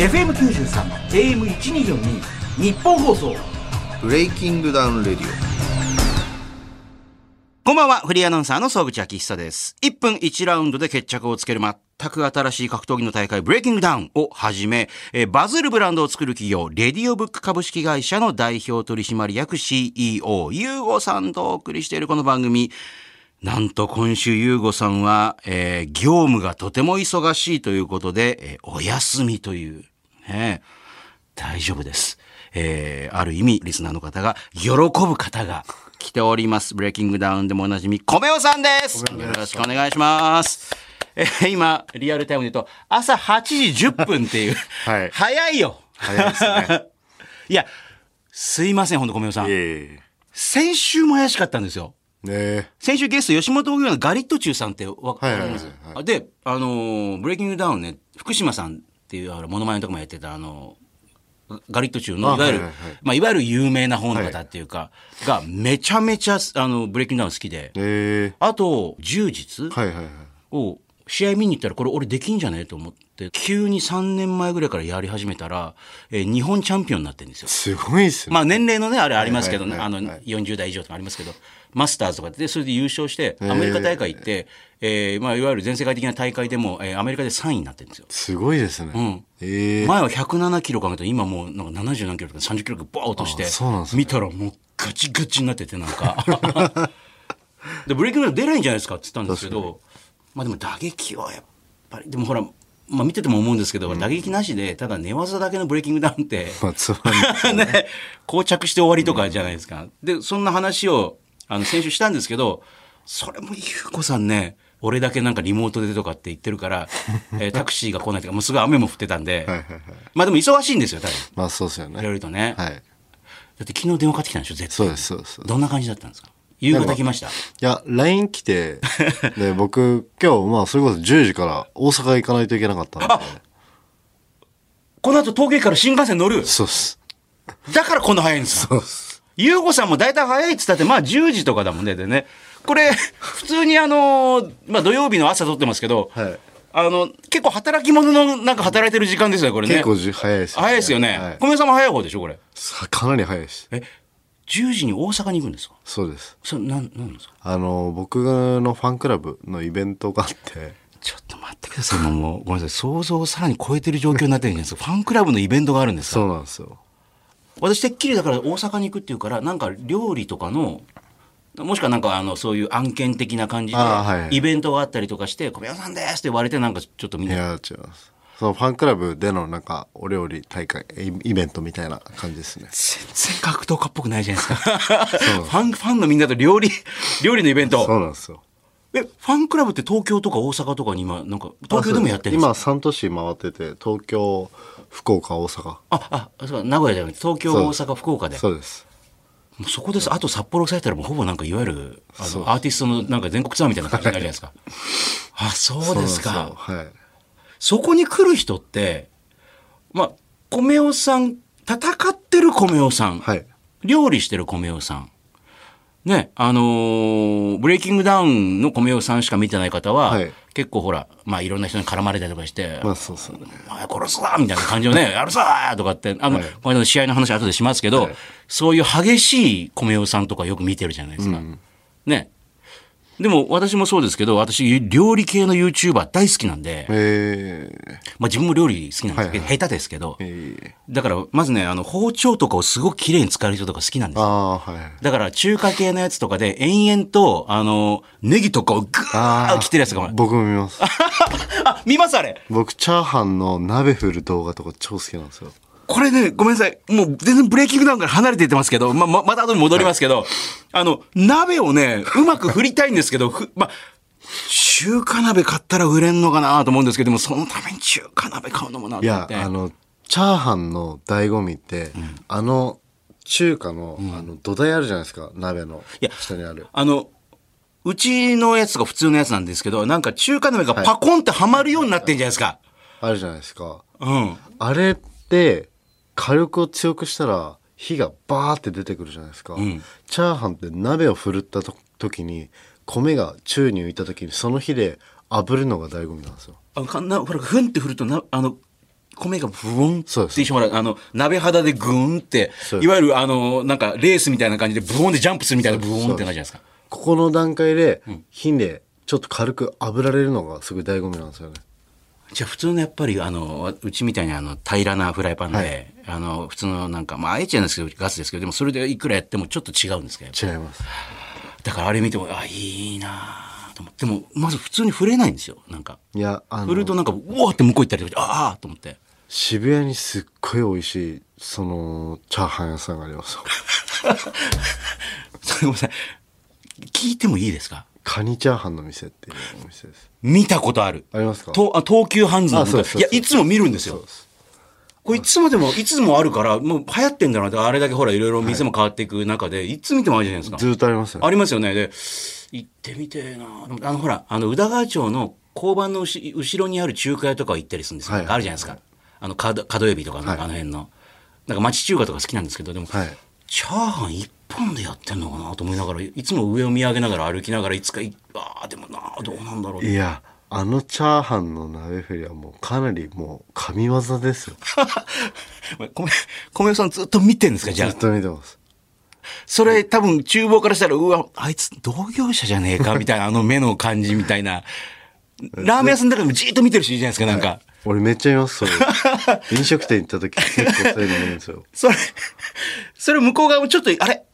FM93 AM1242 ニッポン放送 BreakingDown Radio こんばんは、フリーアナウンサーの総口昭久です。1分1ラウンドで決着をつける全く新しい格闘技の大会、 BreakingDown をはじめ、えーバズるブランドを作る企業、レディオブック株式会社の代表取締役 CEO、ゆうごさんとお送りしているこの番組。なんと今週ゆうごさんは、えー業務がとても忙しいということで、えーお休みという、ね、大丈夫です。えーある意味、リスナーの方が、喜ぶ方が来ております。ブレイキングダウンでもおなじみ、米尾さんです。よろしくお願いします。えー今、リアルタイムで言うと、朝8時10分っていう、はい早いよ。早いですね。いや、すいません、ほんと米尾さん。え先週も怪しかったんですよ。えね先週ゲスト、吉本興業のガリットチュウさんってわわかはいはいはいります？で、あのーブレイキングダウンね、福島さんっていう、あの、モノマネのとこもやってた、あのガリットチュウの、あいわゆる、まあ、いわゆる有名な方の方っていうか、が、めちゃめちゃ、あの、ブレイキングダウン好きで、ええあと、柔術。を、試合見に行ったら、これ俺できんじゃね？えと思って、急に3年前ぐらいからやり始めたら、えー日本チャンピオンになってるんですよ。すごいっすね。まあ年齢のね、あれありますけどね、あの、はいはいはい40代以上とかありますけど、マスターズとかで、それで優勝して、アメリカ大会行って、えーまあいわゆる全世界的な大会でも、えーアメリカで3位になってるんですよ。すごいですね。んええ前は107キロかけて、今もうなんか70何キロとか30キロがボーッとして、あそうなんですね見たらもうガチガチになってて、なんか。で、ブレイキングダウン出ないんじゃないですかって言ったんですけど、まあでも打撃はやっぱり、でもほら、まあ見てても思うんですけど、打撃なしで、ただ寝技だけのブレイキングダウンって、まあ、つまん。ね、膠着して終わりとかじゃないですか。で、そんな話を、あの、先週したんですけど、それもゆうこさんね、俺だけなんかリモートでとかって言ってるから、えータクシーが来ないとか、もうすごい雨も降ってたんで、はいはいはい。まあでも忙しいんですよ、多分。まあ、そうですよいろいね。ろとね。はい。だって昨日電話かかってきたんでしょ、絶対。そうです、そうです。どんな感じだったんですか？夕方来ました？いや、LINE 来て、で、僕、今日、まあ、それこそ10時から大阪行かないといけなかったんで。この後東京駅から新幹線乗る？そうっす。だからこんな早いんですか？そうっす。ゆうごさんも大体早いっつったって、まあ10時とかだもんね。でね。これ、普通にあのーまあ土曜日の朝撮ってますけど、はい。あの、結構働き者のなんか働いてる時間ですよ、これね。結構じ早いですよね。早いですよね。はい小宮さんも早い方でしょ、これ。さかなり早いです。え、10時に大阪に行くんですか？そうです。それ、なん、なんですか？あの、僕のファンクラブのイベントがあって、ちょっと待ってください。もうもう、ごめんなさい。想像をさらに超えてる状況になってるんじゃないですか。ファンクラブのイベントがあるんですか？そうなんですよ。私てっきりだから大阪に行くっていうからなんか料理とかのもしくはなんかあのそういう案件的な感じではいはいイベントがあったりとかして「小宮さんです」って言われてなんかちょっとみんないや、違います。そのファンクラブでのなんか、お料理大会、イイベントみたいな感じですね。全然格闘家っぽくないじゃないですか ファンファンのみんなと料理料理のイベンそうトなんですよ。えファンクラブって東京とか大阪とかに今なんか東京でもやってるんです今か3都市回ってて、東京、福岡、大阪。ああそう名古屋じゃなくて東京大阪福岡でそうです。もうそこです。あと札幌されたらもうほぼなんかいわゆるあのアーティストのなんか全国ツアーみたいな感じになるじゃないですか。あそうですか。そこに来る人って、まあ、米尾さん、戦ってる米尾さん、はい。料理してる米尾さん、ね、あのーブレイキングダウンの米尾さんしか見てない方は、はい結構ほら、まあいろんな人に絡まれたりとかして、まあそうそう。お前殺すぞみたいな感じをね、やるぞとかって、あの、はいこの試合の話は後でしますけど、はいそういう激しい米尾さんとかよく見てるじゃないですか。ね。でも私もそうですけど、私、料理系の YouTuber 大好きなんで、えまあ自分も料理好きなんですけど、はい下手ですけど、だからまずね、あの、包丁とかをすごく綺麗に使える人とか好きなんですよ。はい。だから中華系のやつとかで延々と、あの、ネギとかをグーッ切ってるやつとかも。僕も見ます。あ、見ますあれ僕、チャーハンの鍋振る動画とか超好きなんですよ。これね、ごめんなさい。もう全然ブレーキングダウンから離れていってますけど、ま、ま、また後に戻りますけど、あの、鍋をね、うまく振りたいんですけど、ふ、ま、中華鍋買ったら売れんのかなと思うんですけど、でもそのために中華鍋買うのもなといや。あの、チャーハンの醍醐味って、あの、中華の、あの、土台あるじゃないですか、鍋のいや下にある。あの、うちのやつが普通のやつなんですけど、なんか中華鍋がパコンってはまるようになってんじゃないですか。あるじゃないですか。うん。あれって、火力を強くしたら、火がバーって出てくるじゃないですか。んチャーハンって鍋を振るったと時に、米が宙に浮いた時に、その火で炙るのが醍醐味なんですよ。あかんな、ほら、ふんって振るとな、あの、米がブオンって一緒あの、鍋肌でグーンっていわゆるあの、なんかレースみたいな感じでブオンでジャンプするみたいなブオンって感じじゃないですか。ここの段階で、火でちょっと軽く炙られるのがすごい醍醐味なんですよね。じゃあ普通のやっぱりあの、うちみたいにあの、平らなフライパンで、はいあの、普通のなんか、まあ、愛知なんですけど、ガスですけど、でもそれでいくらやってもちょっと違うんですけど。違います。だからあれ見ても、あ、いいなぁと思って。でも、まず普通に触れないんですよ。なんか。いや、あ振るとの、なんか、うわーって向こう行ったりとか、ああと思って。渋谷にすっごい美味しい、その、チャーハン屋さんがありますよ。それごめんなさい。聞いてもいいですか？カニチャーハンの店っていうお店です。見たことある。ありますか？とあ東急ハンズのあそうですいや、いつも見るんですよ。これいつまでも、いつもあるから、もう流行ってんだなって、あれだけほら、いろいろ店も変わっていく中で、い、つ見てもあるじゃないですか？ずっとありますよね。ありますよね。で、行ってみてえなあの、ほら、あの、宇田川町の交番の後後ろにある中華屋とか行ったりするんですよ。はいあるじゃないですか。あの、角角エビとかの、はいあの辺の。なんか町中華とか好きなんですけど、でも、はいチャーハン一本でやってんのかなと思いながら、いつも上を見上げながら歩きながら、いつかい、ああ、でもなどうなんだろう。いや、あのチャーハンの鍋振りはもうかなりもう神業ですよ。米、米さんずっと見てんですかじゃあずっ。と見てます。それ多分厨房からしたら、うわ、あいつ同業者じゃねえかみたいな、あの目の感じみたいな。ラーメン屋さんだからもじーっと見てる人いるじゃないですか、なんか。俺めっちゃ見ます、それ。飲食店行った時結構そういうの見るんですよ。それ、それ向こう側もちょっと、あれ？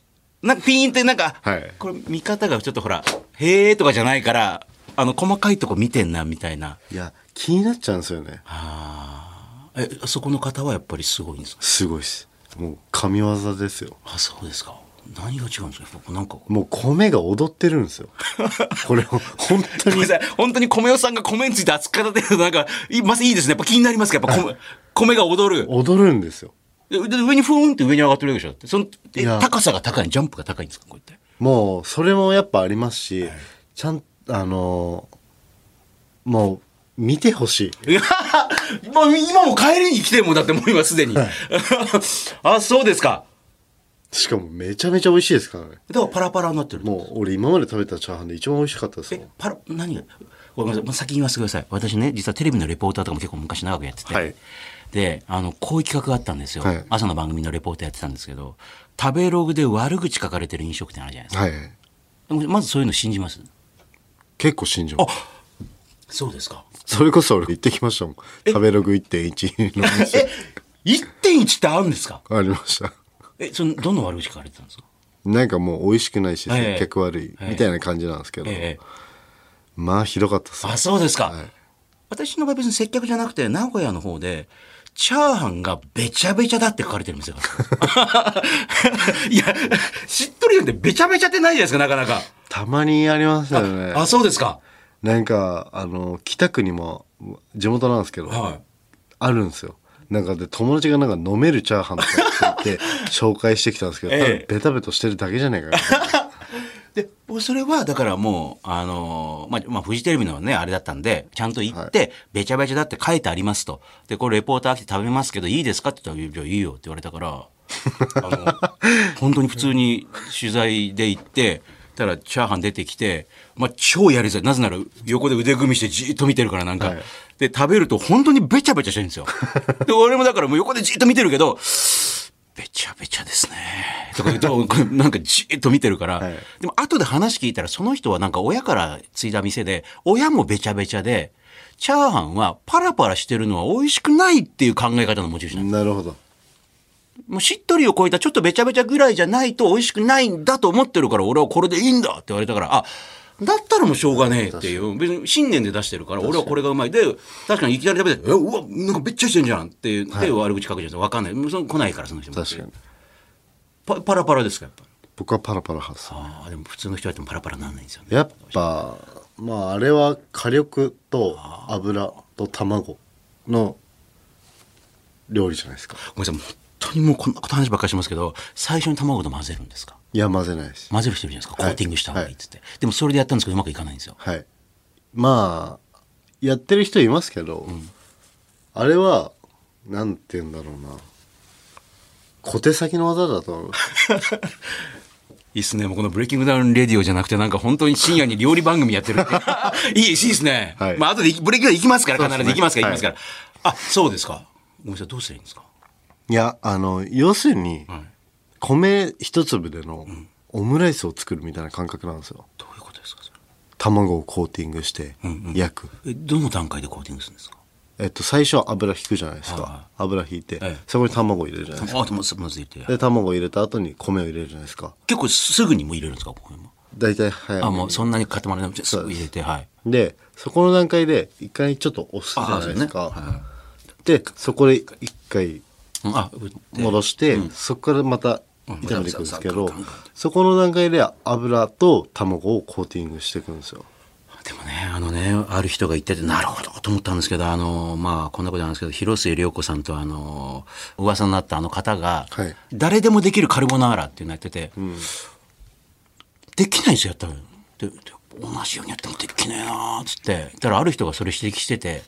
なんかピーンってなんか、はいこれ見方がちょっとほら、へーとかじゃないから、あの、細かいとこ見てんな、みたいな。いや、気になっちゃうんですよね。ああ。え、そこの方はやっぱりすごいんですか？すごいです。もう神業ですよ。あ、そうですか。何が違うんですか？なんか。もう米が踊ってるんですよ。これを、本当に。本当に米代さんが米について熱く語ってるとなんか、いまずいいですね。やっぱ気になりますか？やっぱ米、米が踊る。踊るんですよ。上にふーんって上に上がってるでしょ？だってその高さが高いジャンプが高いんですか？こうやって。もう、それもやっぱありますし、ちゃん、あのーもう、見てほしい。い やもう今も帰りに来てるもんだってもう今すでに、あそうですか。しかもめちゃめちゃ美味しいですからね。だからパラパラになってるもう、俺今まで食べたチャーハンで一番美味しかったです。えパラ何？がごめんなさい。まあ先に言わせてください。私ね実はテレビのレポーターとかも結構昔長くやってて、はいであのこういう企画があったんですよ、はい朝の番組のレポーターやってたんですけど食べログで悪口書かれてる飲食店あるじゃないですか、はい。でもまずそういうの信じます？結構信じます。そうですかそれこそ俺行ってきましたもん。食べログ1.1の店。1.1ってあるんですか？ありました。えそのどんな悪口書かれてたんですか？なんかもう美味しくないし、ええ接客悪い、みたいな感じなんですけど、ええまあひどかったっす。あ、そうですか。はい私の場合別に接客じゃなくて、名古屋の方で、チャーハンがべちゃべちゃだって書かれてる店がある。いや、しっとりなんてべちゃべちゃってないじゃないですか、なかなか。たまにありますよね。あ、そうですか。なんか、あの、北区にも、地元なんですけど、はいあるんですよ。なんかで、友達がなんか飲めるチャーハンとかって言って、紹介してきたんですけど、ええ多分ベタベタしてるだけじゃないかな。で、それは、だからもう、あのーまあ、まあ、フジテレビのね、あれだったんで、ちゃんと行って、べちゃべちゃだって書いてありますと。で、これレポーター来て食べますけど、いいですかって言ったら、いいよって言われたから、あの、本当に普通に取材で行って、たらチャーハン出てきて、まあ、超やりづらい。なぜなら、横で腕組みしてじーっと見てるから、なんか。はいで、食べると本当にべちゃべちゃしてるんですよ。で、俺もだからもう横でじーっと見てるけど、べちゃべちゃですね。とか言うと、なんかじーっと見てるから、はいでも後で話聞いたらその人はなんか親から継いだ店で、親もべちゃべちゃで、チャーハンはパラパラしてるのは美味しくないっていう考え方の持ち主なんですなるほど。もうしっとりを超えたちょっとべちゃべちゃぐらいじゃないと美味しくないんだと思ってるから俺はこれでいいんだって言われたから、あ、だったらもうしょうがねえっていう。別に信念で出してるから俺はこれがうまい。で、確かにいきなり食べて、え、うわ、なんかべっちゃしてんじゃんっていう。で、悪口書くじゃないですか。わかんない。もうその来ないからその人も。確かに。パパラパラですか、やっぱ？僕はパラパラ派です。ああ、でも普通の人やってもパラパラなんないんですよね。やっぱ、まああれは火力と油と卵の料理じゃないですか。ごめんなさい、本当にもうこんなこと話ばっかりしますけど、最初に卵と混ぜるんですか？いや、混ぜないです。混ぜる人いるじゃないですか。はいコーティングした方がいいっつって。でもそれでやったんですけどうまくいかないんですよ。はい。まあ、やってる人いますけど、あれは、なんて言うんだろうな。小手先の技だと思います。いいっすね。もうこの BreakingDown Radio じゃなくて、なんか本当に深夜に料理番組やってるって。いい、いいっすね。はいまあ後でブレイキングダウン行きますから、必ず行きますから、はい行きますから。あ、そうですか。ごめんなさいどうすればいいんですか？いやあの要するに、はい米一粒でのオムライスを作るみたいな感覚なんですよ。どういうことですかそれ。卵をコーティングして焼く、えどの段階でコーティングするんですか？えっと最初は油引くじゃないですか、はいはい油引いて、ええ。そこに卵を入れるじゃないですか。あまずまず入れてで卵を入れた後に米を入れるじゃないですか。結構すぐにもう入れるんですかここにも大体早めにあもうそんなに固まらなくてすぐ入れてはい。でそこの段階で一回ちょっと押すじゃないですか、あそうね。はでそこで一回うんあ戻して、そこからまた炒めていくんですけど、そこの段階で油と卵をコーティングしていくんですよ。でもね、あのね、ある人が言ってて、なるほどと思ったんですけど、あの、まあ、こんなことなんですけど、広末涼子さんと、あの、噂になったあの方が、はい。誰でもできるカルボナーラっていうのやってて、できないんですよ、やったら。同じようにやってもできねえなーっつって、言ったらある人がそれ指摘してて、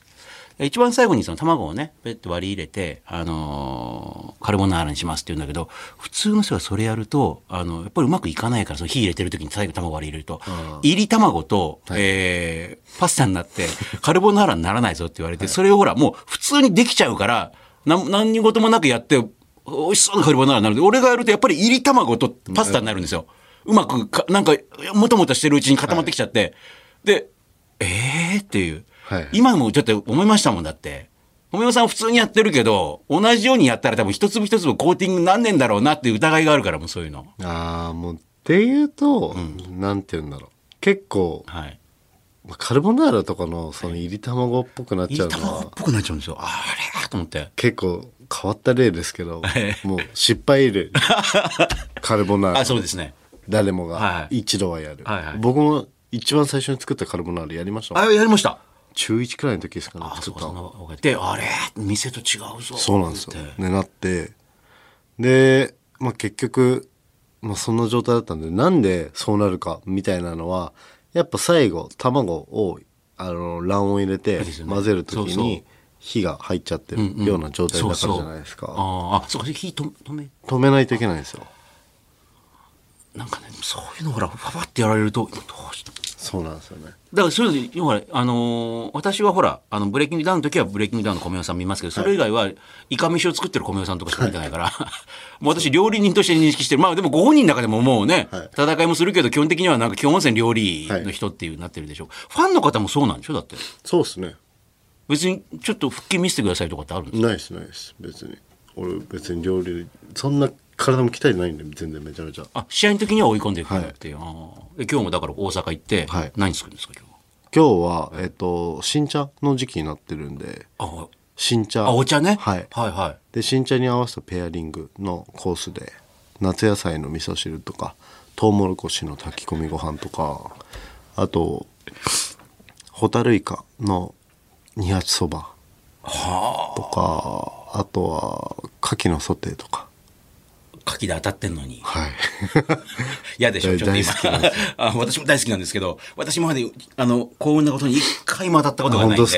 一番最後にその卵をね、ペッと割り入れて、あのーカルボナーラにしますって言うんだけど、普通の人がそれやると、あの、やっぱりうまくいかないから、その火入れてる時に最後卵割り入れると、入り卵と、えーパスタになって、カルボナーラにならないぞって言われて、それをほら、もう普通にできちゃうから、なん何に事もなくやって、美味しそうなカルボナーラになる。ので、俺がやるとやっぱり入り卵とパスタになるんですよ。うまくか、なんか、もたもたしてるうちに固まってきちゃって、で、えーっていう。はい今もちょっと思いましたもんだって。米尾さん普通にやってるけど、同じようにやったら多分一粒一粒コーティングなんねんだろうなっていう疑いがあるからもうそういうの。ああもうっていうと、なんて言うんだろう結構はい。まあカルボナーラとかのその入り卵っぽくなっちゃうのいい卵っはぽくなっちゃうんですよ。あれと思って。結構変わった例ですけどえもう失敗例 カルボナーラあ、そうですね。誰もがはい一度はやる、はいはい僕も一番最初に作ったカルボナーラやりましたあ、やりました。中1くらいの時ですかね作ったで、あれ？店と違うぞ。そうなんですよ。ねなって。で、まあ、結局、まあ、そんな状態だったんでなんでそうなるかみたいなのはやっぱ最後卵をあの卵黄入れて混ぜる時に火が入っちゃってるような状態だからじゃないですか、そうそうあーあ、そうか、火止止め、止めないといけないんですよ。なんかね、そういうのほら、ファファってやられると、どうしてそうなんですよね。だからそれで、要は、あのー私はほら、あの、ブレイキングダウンの時はブレイキングダウンの米尾さん見ますけど、それ以外は、イカ飯を作ってる米尾さんとかしか見てないから、もう私料理人として認識してる。まあでもご本人の中でももうね、はい。戦いもするけど、基本的にはなんか基本温泉料理の人っていうなってるでしょ。ファンの方もそうなんでしょ？だって。そうですね。別にちょっと腹筋見せてくださいとかってあるんですか？ないですないです。別に。俺別に料理そんな体も鍛えてないんで全然めちゃめちゃ。あ、試合の時には追い込んでいくんだっていう。あー。で今日もだから大阪行って、はい。何作るんですか今日？今日はえっ、と新茶の時期になってるんで。あ新茶。あ、お茶ね？はい。はいはい。で新茶に合わせたペアリングのコースで夏野菜の味噌汁とかトウモロコシの炊き込みご飯とかあとホタルイカの二八そばとかあとは牡蠣のソテーとか牡蠣で当たってんのに。はい 嫌でしょ、ちょっと今。あ私も大好きなんですけど、私まで、あの、幸運なことに一回も当たったことがないんで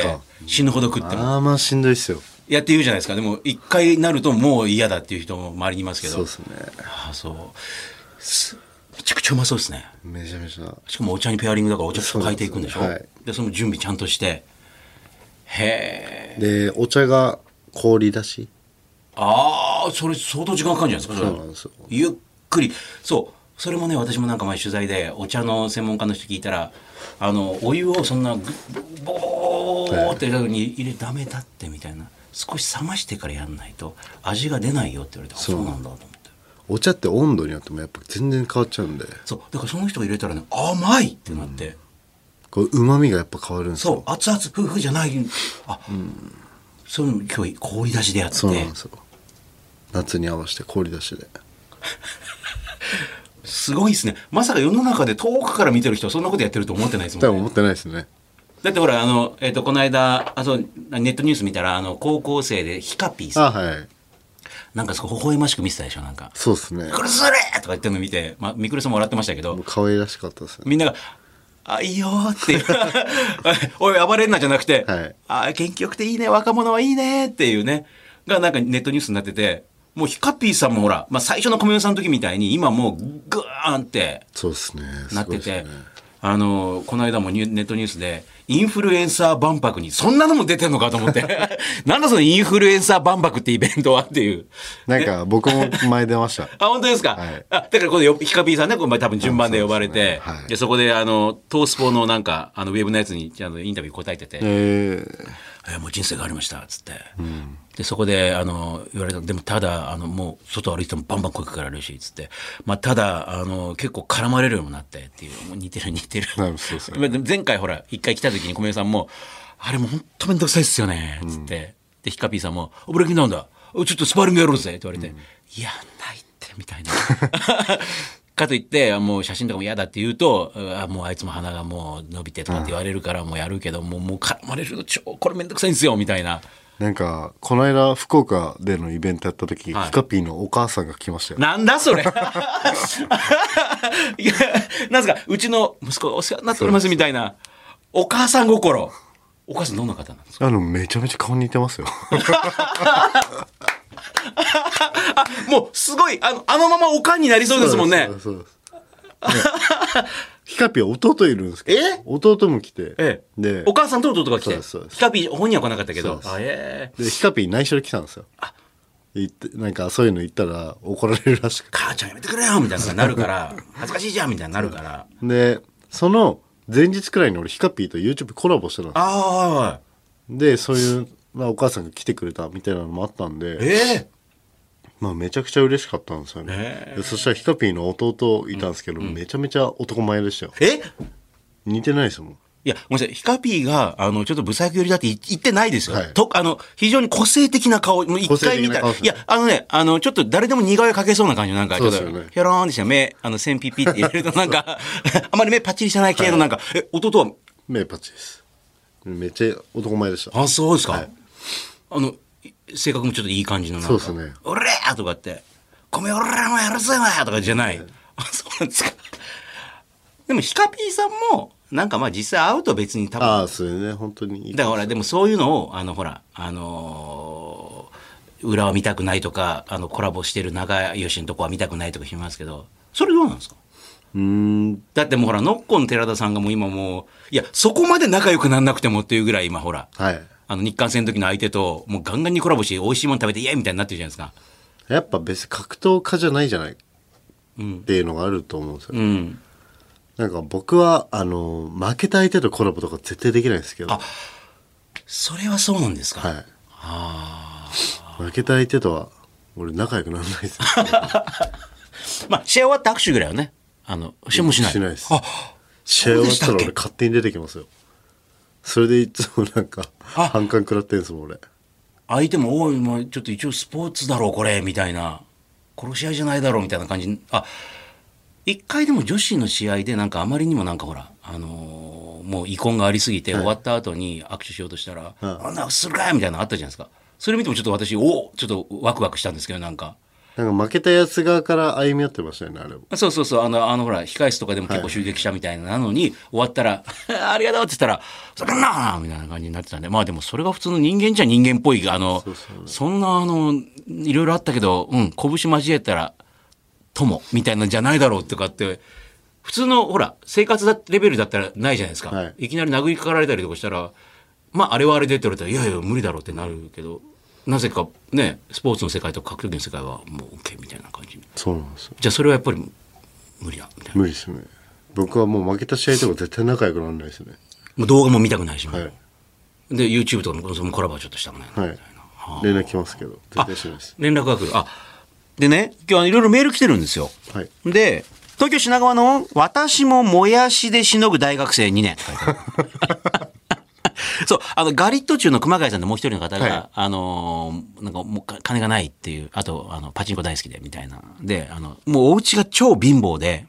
死ぬほど食っても。まあまあしんどいっすよやって言うじゃないですか。でも、一回なるともう嫌だっていう人も周りにいますけど。そうですねああ、そう。すめちゃくちゃうまそうですね。めちゃめちゃしかもお茶にペアリングだからお茶変えていくんでしょ？ですよで、その準備ちゃんとして。へえ。でお茶が氷だし？ああ、それ相当時間かかるんじゃないですか、そうなんですよゆっくり。そう。それもね、私もなんか前取材でお茶の専門家の人聞いたら、あの、お湯をそんなぐ、ボーってに入れダメだってみたいな。少し冷ましてからやんないと味が出ないよって言われて、あそうなんだと思って。お茶って温度によってもやっぱ全然変わっちゃうんでそう。だからその人が入れたらね、甘いってなって。こう旨味がやっぱ変わるんですそうよ、熱々夫婦じゃない。あ、そういうの今日氷出しでやって。そうなんですよ夏に合わせて氷出しで。すごいですね。まさか世の中で遠くから見てる人はそんなことやってると思ってないですもんね。多分思ってないですね。だってほら、あの、えっ、と、この間、あ、そう、ネットニュース見たら、あの、高校生でヒカピーさん、あはい。なんかそこ微笑ましく見てたでしょ、なんか。そうですね。これそれとか言ってるの見て、まあ、ミクルさんも笑ってましたけど。可愛らしかったですね。みんなが、あ、いいよーって、おい、暴れんなじゃなくて、はい。あ、元気よくていいね、若者はいいねっていうね、がなんかネットニュースになってて、もうヒカピーさんもほら、まあ、最初の米代さんの時みたいに、今もうグーンって、そうですね。なってて、ね。あのこの間もニュネットニュースでインフルエンサー万博に、そんなのも出てんのかと思って。なんだそのインフルエンサー万博ってイベントはっていう。なんか僕も前出ました。あ、本当ですか、はい。あ、だからこのよヒカピーさんね、これ多分順番で呼ばれて、そうですね。はい。で、そこであの、トースポのなんか、あの、ウェブのやつに、あの、インタビュー答えてて、ええーもう人生がありました、つって。で、そこで、あの、言われた、でもただ、あの、もう、外歩いてもバンバン声かけられるし、つって。まあ、ただ、あの、結構絡まれるようになってっていう、もう似てる似てる。前回ほら、一回来た時に小宮さんも、あれもう本当めんどくさいっすよね、つって。で、ヒカピーさんも、ブレーキンダウンだ。おちょっとスパーリングやろうぜ、って言われて、いや、ないって、みたいな。かといって、もう写真とかも嫌だって言うと、あもうあいつも鼻がもう伸びてとかって言われるからもうやるけど、もう、もう絡まれるの超、これめんどくさいんですよ、みたいな。ー、なんか、この間福岡でのイベントやった時、はいヒカピーのお母さんが来ましたよ。なんだそれいや、なんすか、うちの息子がお世話になっておりますみたいな、お母さん心。お母さんどんな方なんですか？あの、めちゃめちゃ顔似てますよ。あ、もうすごい、あの、あのままおかんになりそうですもんねそう。ですそうです。ヒカピーは弟いるんですけど、え？弟も来て、ええ。でお母さんと弟が来てヒカピー本人は来なかったけどで、すあ、ええでヒカピー内緒で来たんですよ。言ってなんかそういうの言ったら怒られるらしくて母ちゃんやめてくれよみたいななるから、恥ずかしいじゃんみたいになるから。でその前日くらいに俺ヒカピーと YouTube コラボしてたんですよああ、でそういう、まあ、お母さんが来てくれたみたいなのもあったんで、ええまあ、めちゃくちゃ嬉しかったんですよね、ねでそしたらヒカピーの弟いたんですけど、めちゃめちゃ男前でしたよ。え？似てないですもん。いや、ごめんなさい。ヒカピーが、あの、ちょっとブサイク寄りだって言言ってないですよ。はい。と、あの、非常に個性的な顔、もう一回見た。いや、あのね、あの、ちょっと誰でも似顔絵描けそうな感じのなんか、ちょっと、ヒョローンってした目、あの、線ピッピって入れるとなんか、あまり目パッチリしてない系のなんか、え、弟は、目パチです。めっちゃ男前でした。あ、そうですか。はいあの、性格もちょっといい感じのなんか。そうですねおれーとかって、米俺らもやるぜなとかじゃない。あ、そうなんですか。でも、ヒカピーさんも、なんかまあ実際会うと別に多分ああそれね本当にだからほら、でもそういうのを、あの、ほら、あのー裏は見たくないとか、あの、コラボしてる長吉のとこは見たくないとかしますけど、それどうなんですか？うーんだってもうほら、ノッコン寺田さんがもう今もう、いや、そこまで仲良くなんなくてもっていうぐらい今ほら、はいあの、日韓戦の時の相手と、もうガンガンにコラボして、美味しいもの食べて、イエーイみたいになってるじゃないですか。やっぱ別に格闘家じゃないじゃないっていうのがあると思うんですよ、うん。なんか僕はあの負けた相手とコラボとか絶対できないですけど、あそれはそうなんですか。はいあ負けた相手とは俺仲良くならないですよあ。まあ、試合終わって握手ぐらいはね、あの、試合もしない。しないですあ、試合終わったら俺勝手に出てきますよそれでいつもなんかあ反感食らってんですもん俺相手も、おい、ちょっと一応スポーツだろう、これ、みたいな。殺し合いじゃないだろう、みたいな感じに。あ、一回でも女子の試合で、なんかあまりにもなんかほら、あのーもう遺恨がありすぎて、終わった後に握手しようとしたら、うんあんなするかいみたいなのあったじゃないですか。それ見てもちょっと私、おちょっとワクワクしたんですけど、なんか。なんか負けたやつ側から歩み寄ってましたよねあれも。そうそうそう、あの、あのほら、控室とかでも結構襲撃したみたいなのに、終わったら、ありがとうって言ったら、それなみたいな感じになってたんで、まあでもそれが普通の人間じゃ人間っぽい、あの、そんなあの、いろいろあったけど、うん、拳交えたら、友みたいなんじゃないだろうとかって、普通のほら、生活だレベルだったらないじゃないですか。はい。い、きなり殴りかかられたりとかしたら、まああれはあれでって言われたら、いやいや、無理だろうってなるけど、なぜかね、スポーツの世界と格闘技の世界はもう OK みたいな感じ。そうなんですよ。じゃあそれはやっぱり無理だみたいな。無理ですね。僕はもう負けた試合とか絶対仲良くならないですね。もう動画も見たくないし、はい。で YouTube とかもそのコラボはちょっとしたくないなはい。みたいな、連絡来ますけど。絶対しないです。連絡が来る。あでね今日はいろいろメール来てるんですよ。はい。で東京品川の「私ももやしでしのぐ大学生2年」そうあのガリット中の熊谷さんでもう一人の方が、はい。あのーなんかもうか金がないっていうあとあのパチンコ大好きでみたいなであのもうお家が超貧乏で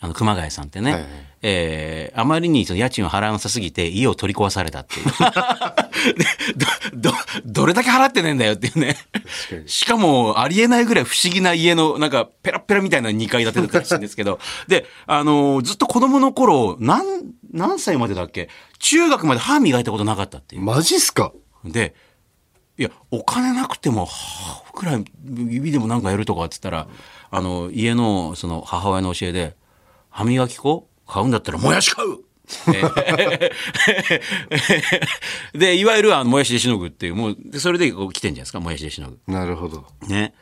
あの熊谷さんってね、はいはい。えーあまりにその家賃を払わなさすぎて家を取り壊されたっていう。でど、ど、どれだけ払ってねえんだよっていうね。しかも、ありえないぐらい不思議な家の、なんか、ペラッペラみたいな2階建てだったらしいんですけど、で、あのーずっと子供の頃、何、何歳までだっけ？中学まで歯磨いたことなかったっていう。マジっすか？で、いや、お金なくても、はあくらい指でもなんかやるとかって言ったら、あの、家の、その、母親の教えで、歯磨き粉買うんだったら、もやし買うえー で、いわゆるあの、もやしでしのぐっていう、もう、でそれでこう来てんじゃないですか、もやしでしのぐ。なるほどね。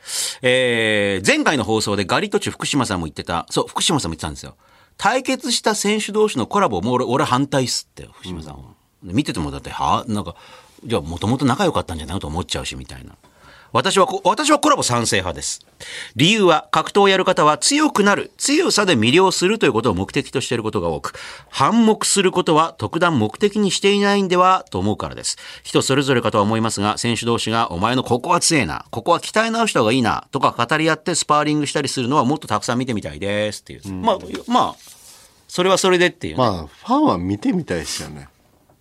えー前回の放送でガリトチュ福島さんも言ってた、そう、福島さんも言ってたんですよ。対決した選手同士のコラボも俺、俺反対っすって、福島さんは。で見ててもだって、はなんか、じゃあもともと仲良かったんじゃないのと思っちゃうし、みたいな。私はこ、私はコラボ賛成派です。理由は、格闘をやる方は強くなる、強さで魅了するということを目的としていることが多く、反目することは特段目的にしていないんではと思うからです。人それぞれかとは思いますが、選手同士が、お前のここは強いな、ここは鍛え直した方がいいな、とか語り合ってスパーリングしたりするのはもっとたくさん見てみたいですっていう。まあ、まあ、それはそれでっていうね、まあファンは見てみたいですよね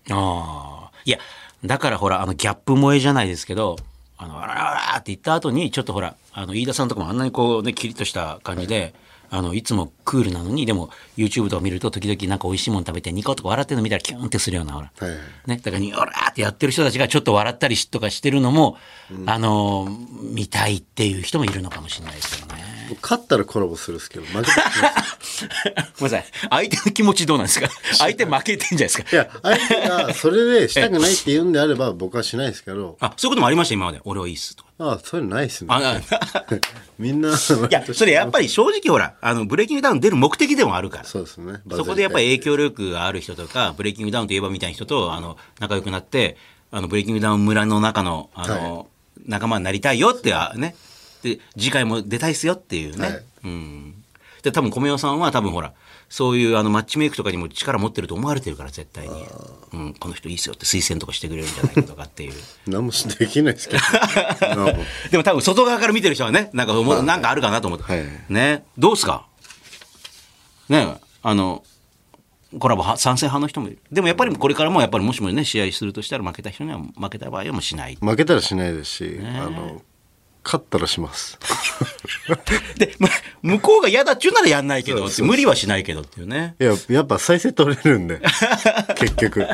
ああ。いや、だからほら、あの、ギャップ萌えじゃないですけど、あの、あらあらって言った後に、ちょっとほら、あの、飯田さんとかもあんなにこうね、キリッとした感じで、あの、いつもクールなのに、でも、YouTube とか見ると、時々なんか美味しいもの食べて、ニコとか笑ってるの見たら、キュンってするような、ほら。はいね、だからに、オラーってやってる人たちがちょっと笑ったりしとかしてるのも、あの、見たいっていう人もいるのかもしれないですけどね。勝ったらコラボするんですけど負けた ごめんなさい。相手の気持ちどうなんですか？相手負けてんじゃないですか？いや相手がそれでしたくないって言うんであれば僕はしないですけどあ、そういうこともありました、今まで。俺はいいっすとか。ああそういうのないですねあ、な みんないや、それやっぱり正直ほら、あの、ブレイキングダウン出る目的でもあるから。そうですねそこでやっぱり影響力がある人とか、ブレイキングダウンといえばみたいな人と、あの、仲良くなって、あの、ブレイキングダウン村の中の、あの、仲間になりたいよって、あね。で、次回も出たいっすよっていうね。はいうん。で、多分、米代さんは多分ほら、そういうあのマッチメイクとかにも力持ってると思われてるから、絶対に。うん、この人いいっすよって推薦とかしてくれるんじゃないかとかっていう。何もできないですけど でも多分外側から見てる人はね、なんか思う、なんかあるかなと思って。はいね。どうすか？ねあの、コラボは賛成派の人もいる。でもやっぱりこれからもやっぱりもしもね、試合するとしたら負けた人には負けた場合はもうしない。負けたらしないですし、あの勝ったらします。で、ま向こうが嫌だっちゅうならやんないけどって、無理はしないけどっていうね。いややっぱ再生取れるんで。結局。い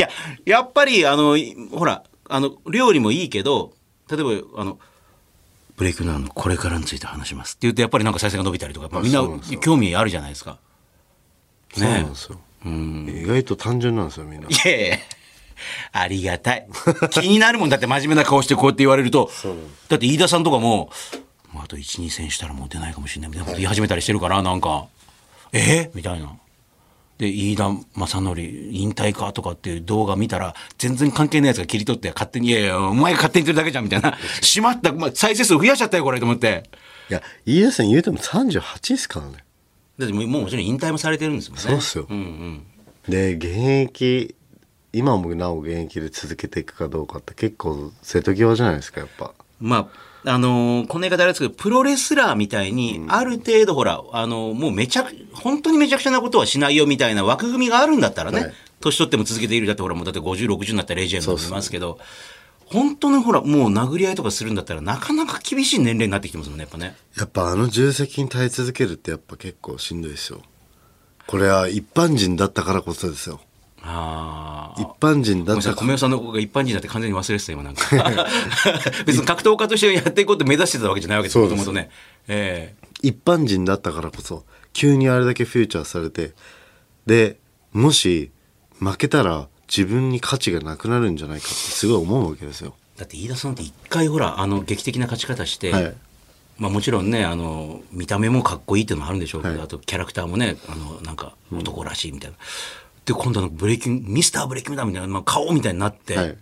や、やっぱりあの、いほら、あの、料理もいいけど、例えば、あの、ブレイクダウンのこれからについて話しますって言うとやっぱりなんか再生が伸びたりとか、やっぱみんな興味あるじゃないですか。そうなんですよ、意外と単純なんですよみんな。いやいやありがたい。気になるもんだって真面目な顔してこうやって言われるとだって飯田さんとかも、あと1、2戦したらもう出ないかもしれないみたいなこと言い始めたりしてるから、なんか、え？みたいな。で、飯田正則引退かとかっていう動画見たら、全然関係ないやつが切り取って勝手に、いやいや、お前が勝手に言ってるだけじゃんみたいな。しまった、まあ、再生数増やしちゃったよこれと思って。いや飯田さん言うても38ですからねだってもうもうもちろん引退もされてるんですもんね。そうっすようんうん。で現役今もなお現役で続けていくかどうかって結構瀬戸際じゃないですかやっぱ。まあ、あのーこの言い方あれですけど、プロレスラーみたいに、ある程度ほら、あのーもうめちゃく、本当にめちゃくちゃなことはしないよみたいな枠組みがあるんだったらね、はい。年取っても続けているだってほら、もうだって50、60になったらレジェンドもいますけど、本当にほら、もう殴り合いとかするんだったら、なかなか厳しい年齢になってきてますもんね、やっぱね。やっぱあの重責に耐え続けるってやっぱ結構しんどいですよ。これは一般人だったからこそですよああ。一般人だった。米代さんの子が一般人だって完全に忘れてた今なんか。別に格闘家としてやっていこうって目指してたわけじゃないわけですもともとね。ええ。一般人だったからこそ急にあれだけフューチャーされてでもし負けたら自分に価値がなくなるんじゃないかってすごい思うわけですよ。だって飯田さんって一回ほらあの劇的な勝ち方して、はい。まあ、もちろんねあの見た目もかっこいいっていうのもあるんでしょうけど、はい。あとキャラクターもねあのなんか男らしいみたいな、で今度はなんかブレイキングミスターブレイキングダウンみたいな、まあ、顔みたいになって、はい。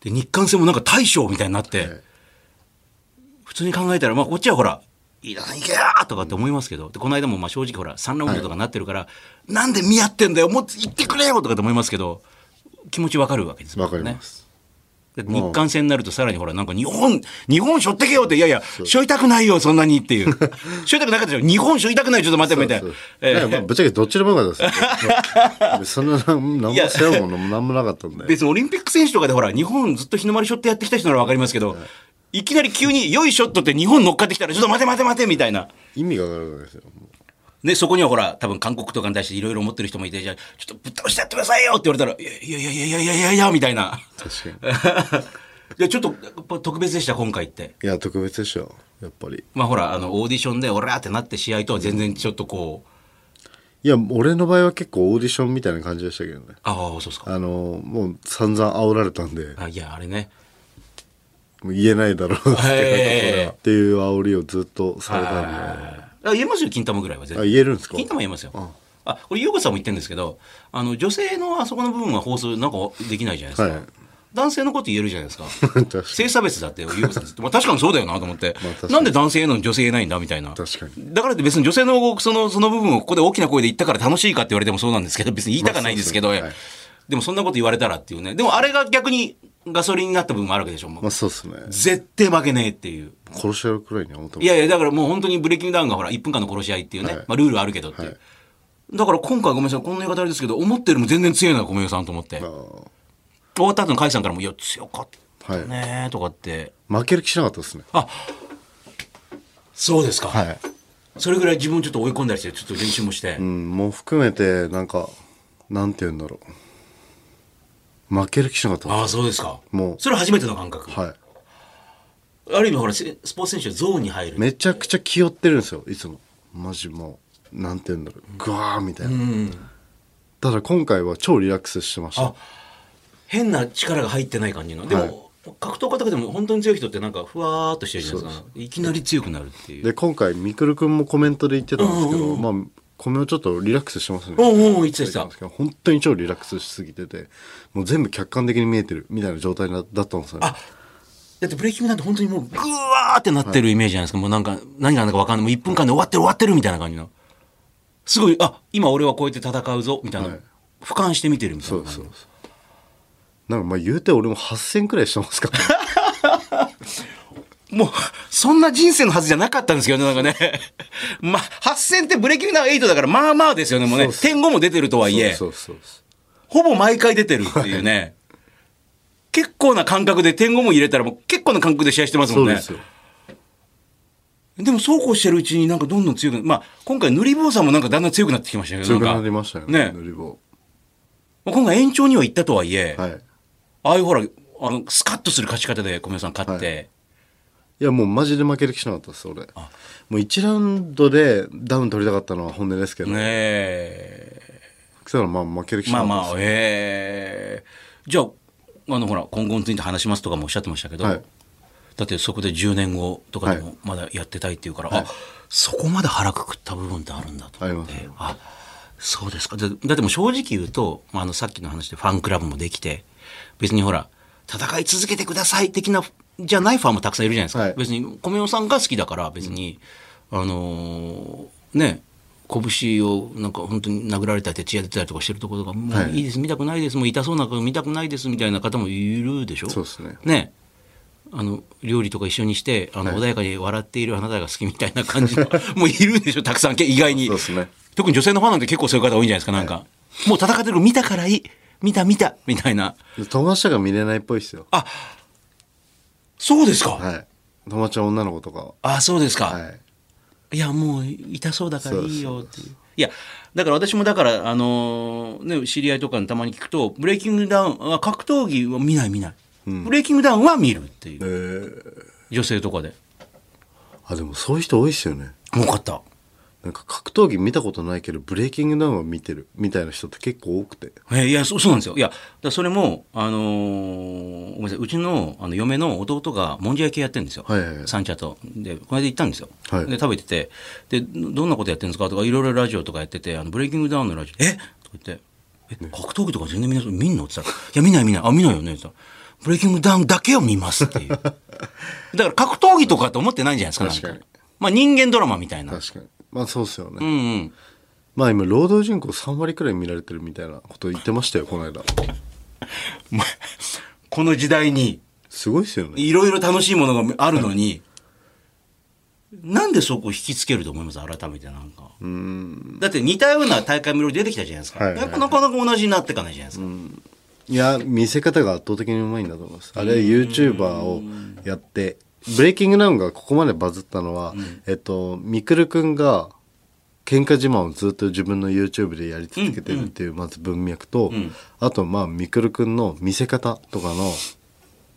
で日韓戦もなんか大将みたいになって、はい。普通に考えたら、まあ、こっちはほら飯田さん行けやーとかって思いますけど、でこの間もまあ正直ほら3ラウンドとかなってるから、なんで見合ってんだよもっと言ってくれよとかって思いますけど気持ちわかるわけですもんわかります、で日韓戦になるとさらにほらなんか日本日本しょってけよっていやいやしょいたくないよそんなにっていう。しょいたくなかったでしょ日本しょいたくないちょっと待ってみたい。なぶっちゃけどっちでもよかったですよ。そんな何何も背負うものも何もなかったんで。別にオリンピック選手とかでほら日本ずっと日の丸しょってやってきた人ならわかりますけど、い、きなり急に「よいしょっと」って日本乗っかってきたらちょっと待て待て待てみたいな。意味がわからないですよね、そこにはほら、多分韓国とかに対していろいろ思ってる人もいて、じゃあ、ちょっとぶっ倒してやってくださいよって言われたら、いやいやいやいやいやいやいやみたいな。確かに。いや、ちょっと、やっぱ特別でした、今回って。いや特別でしょやっぱり。まあほら、あの、オーディションで、俺らってなって試合とは全然ちょっとこいや俺の場合は結構オーディションみたいな感じでしたけどね。ああそうですか。あのもう散々煽られたんで。あいやあれね。もう言えないだろうってなんかこれへーはっていう煽りをずっとされたんであ言えますよ金玉ぐらいは全あ然言えるんですか？金玉言えますよ。あ。これ優子さんも言ってるんですけどあの女性のあそこの部分は放送なんかできないじゃないですか、はい。男性のこと言えるじゃないですか。確かに。性差別だって優子さん。ずっとまあ確かにそうだよなと思って、まあ確かに。なんで男性言えるのに女性言えないんだみたいな。確かに。だからって別に女性のそのその部分をここで大きな声で言ったから楽しいかって言われてもそうなんですけど別に言いたかないんですけど、まあそうですね。でもそんなこと言われたらっていうね。でもあれが逆にガソリンになった部分もあるわけでしょもう。まあそうですね。絶対負けねえっていう。殺し合うくらいには思ってます。いやいやだからもう本当にブレイキングダウンがほら1分間の殺し合いっていうね、はい。まあ、ルールあるけどっていう、はい。だから今回ごめんなさいこんな言い方あれですけど思ってるよりも全然強いな小宮さんと思って。あ終わった後の甲斐さんからも「いや強かったーはい。ね」とかって。負ける気しなかったですね。そうですか、はい。それぐらい自分をちょっと追い込んだりしてちょっと練習もして、うんもう含めてなんかなんて言うんだろう負ける気しなかった。ああそうですか。もう。それ初めての感覚、はい。ある意味ほらせスポーツ選手はゾーンに入る。めちゃくちゃ気負ってるんですよ。いつも。マジもうなんて言うんだろう。グワーみたいな、ただ今回は超リラックスしてました。あ変な力が入ってない感じの。でも、はい。格闘家とかでも本当に強い人ってなんかふわーっとしてるじゃないですか。いきなり強くなるっていう。で今回みくるくんもコメントで言ってたんですけど、まあ米をちょっとリラックスしてますね。おうおう言ってた本当に超リラックスしすぎててもう全部客観的に見えてるみたいな状態だだったんですよね。あだってブレイキングなんて本当にもうグワーってなってるイメージじゃないですか、もうなんか何が何だか分かんない。もう1分間で終わってる終わってるみたいな感じの。すごいあ今俺はこうやって戦うぞみたいな、はい。俯瞰して見てるみたいなそうそうそう。なんかまあ言うて俺も8000くらいしてますから、もうそんな人生のはずじゃなかったんですけどねなんかね。まあ8000ってブレイキングダウン8だからまあまあですよねもうね。そうそう。点5も出てるとはいえ。そうそうそうほぼ毎回出てるっていうね。結構な感覚で点5も入れたらもう結構な感覚で試合してますもね。そうんですよ。でもそうこうしてるうちになんかどんどん強くなまあ今回塗り坊さんもなんかだんだん強くなってきましたけど強くなんか。なりましたよねね。塗り棒まあ今回延長には行ったとはいえ、はい。ああいうほらあのスカッとする勝ち方で小宮さん勝って、いやもうマジで負ける気しなかったです俺。もう1ラウンドでダウン取りたかったのは本音ですけど、ねえ。そしたらまあ負ける気しなかったです、まあまあええ。じゃああのほら今後について話しますとかもおっしゃってましたけど、はい。だってそこで10年後とかではもまだやってたいっていうから、あそこまで腹くくった部分ってあるんだと思って。ありますあそうですか。だだってもう正直言うと、まあ、あのさっきの話でファンクラブもできて別にほら戦い続けてください的なじゃないファンもたくさんいるじゃないですか、はい。別に米尾さんが好きだから別に、あのーね拳をなんか本当に殴られたり徹夜出たりとかしてるところとかもはい。ういいです、見たくないですもう痛そうな顔見たくないですみたいな方もいるでしょ。そうですね。ね。あの料理とか一緒にしてあの、穏やかに笑っているあなたが好きみたいな感じの もういるでしょたくさんけ意外に。そうですね。特に女性のファンなんて結構そういう方多いんじゃないですかなんか、もう戦ってるの見たからいい見た見たみたいな。友達とか見れないっぽいですよそうですか、はい友達は女の子とかあそうですか、はいいや、もう痛そうだからいいよっていう。いや、だから私もだから、あのーね、知り合いとかにたまに聞くと、ブレイキングダウン、あ格闘技は見ない見ない。ブレイキングダウンは見るっていう。えー、女性とかで。あでもそういう人多いっすよね多かった。なんか格闘技見たことないけどブレイキングダウンは見てるみたいな人って結構多くて。えいやそうそうなんですよ。いや、それも、あのーごめんなさい、うちのあの嫁の弟がもんじゃ焼きやってるんですよ。はいはいはい。三茶と。で、この間行ったんですよ。はい。で、食べてて、で、どんなことやってるんですか？とか、いろいろラジオとかやってて、あのブレイキングダウンのラジオ、え？とか言って、え、格闘技とか全然皆さん見んのって言ったら、いや、見ない見ない。あ、見ないよね。って言ったら、ブレイキングダウンだけを見ますっていう。だから格闘技とかって思ってないんじゃないですか、なん確かにまあ人間ドラマみたいな。確かに。まあそうっすよね、うんうん。まあ今労働人口3割くらい見られてるみたいなこと言ってましたよこの間。まあこの時代に、すごいっすよね。いろいろ楽しいものがあるのに、なんでそこを引きつけると思います？改めてなんか。だって似たような大会もいろいろ出てきたじゃないですか。はい。はいはいなかなか同じになっていかないじゃないですか。いや見せ方が圧倒的にうまいんだと思います。あれは YouTuber をやってブレイキングダウンがここまでバズったのは、えっとみくるくんが喧嘩自慢をずっと自分の YouTube でやり続けてるっていうまず文脈と、あとまあみくるくんの見せ方とかの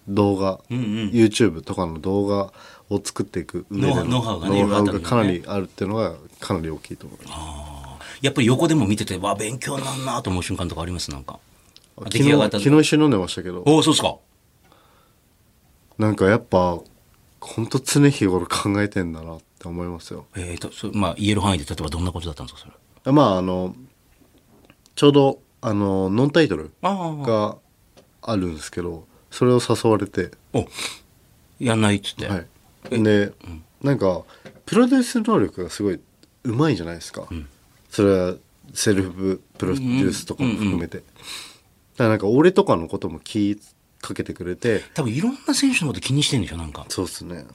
動画、YouTube とかの動画を作っていく上でのノウハウがねノウハウがかなりあるっていうのがかなり大きいと思いますやっぱり横でも見てて、わあ、勉強になんなと思う瞬間とかあります？なんか。昨日。昨日一緒に飲んでましたけど。おお、そうですか。なんかやっぱ本当常日頃考えてんだなって思いますよ。えーと、そまあ、言える範囲で、例えばどんなことだったんですか、それ。まああのちょうどあのノンタイトル。があるんですけどそれを誘われて。おやんないっつって。はい。で、なんかプロデュース能力がすごいうまいじゃないですか、それはセルフプロデュースとかも含めて、だからなんか俺とかのことも気かけてくれて。多分いろんな選手のこと気にしてんでしょ、なんか。そうっすね。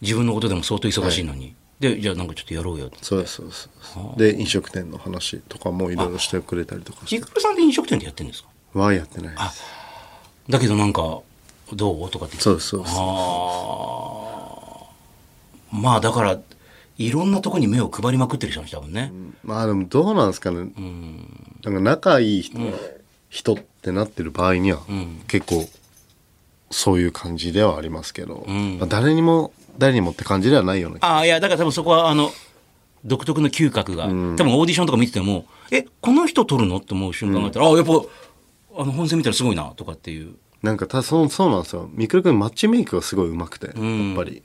自分のことでも相当忙しいのに。で、じゃあなんかちょっとやろうよって。そうですそうですで飲食店の話とかもいろいろしてくれたりとかして。ヒクルさんって飲食店でやってるんですか？はやってないです。だけどなんか、どう？とかって。そうですそうですああ。まあだから、いろんなとこに目を配りまくってる人多分ね。まあでもどうなんですかね、なんか仲いい人,、人ってなってる場合には、結構そういう感じではありますけど、まあ、誰にも誰にもって感じではないようなああ、いや、だから多分そこは、あの、独特の嗅覚が、多分オーディションとか見てても、え、この人撮るの？って思う瞬間があったら、ああ、やっぱ、あの、本戦見たらすごいな、とかっていう。なんかたそうそうなんですよ。みくるくんマッチメイクがすごい上手くて、やっぱり、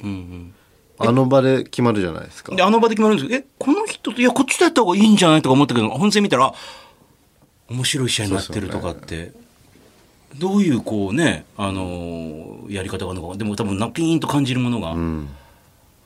あの場で決まるじゃないですか。で、あの場で決まるんですけど、え、この人と、いや、こっちでやった方がいいんじゃない？とか思ったけど、本戦見たら、あ面白い試合になってるとかって、どういう、こうね、あのーやり方があるのか、でも多分、なピーンと感じるものが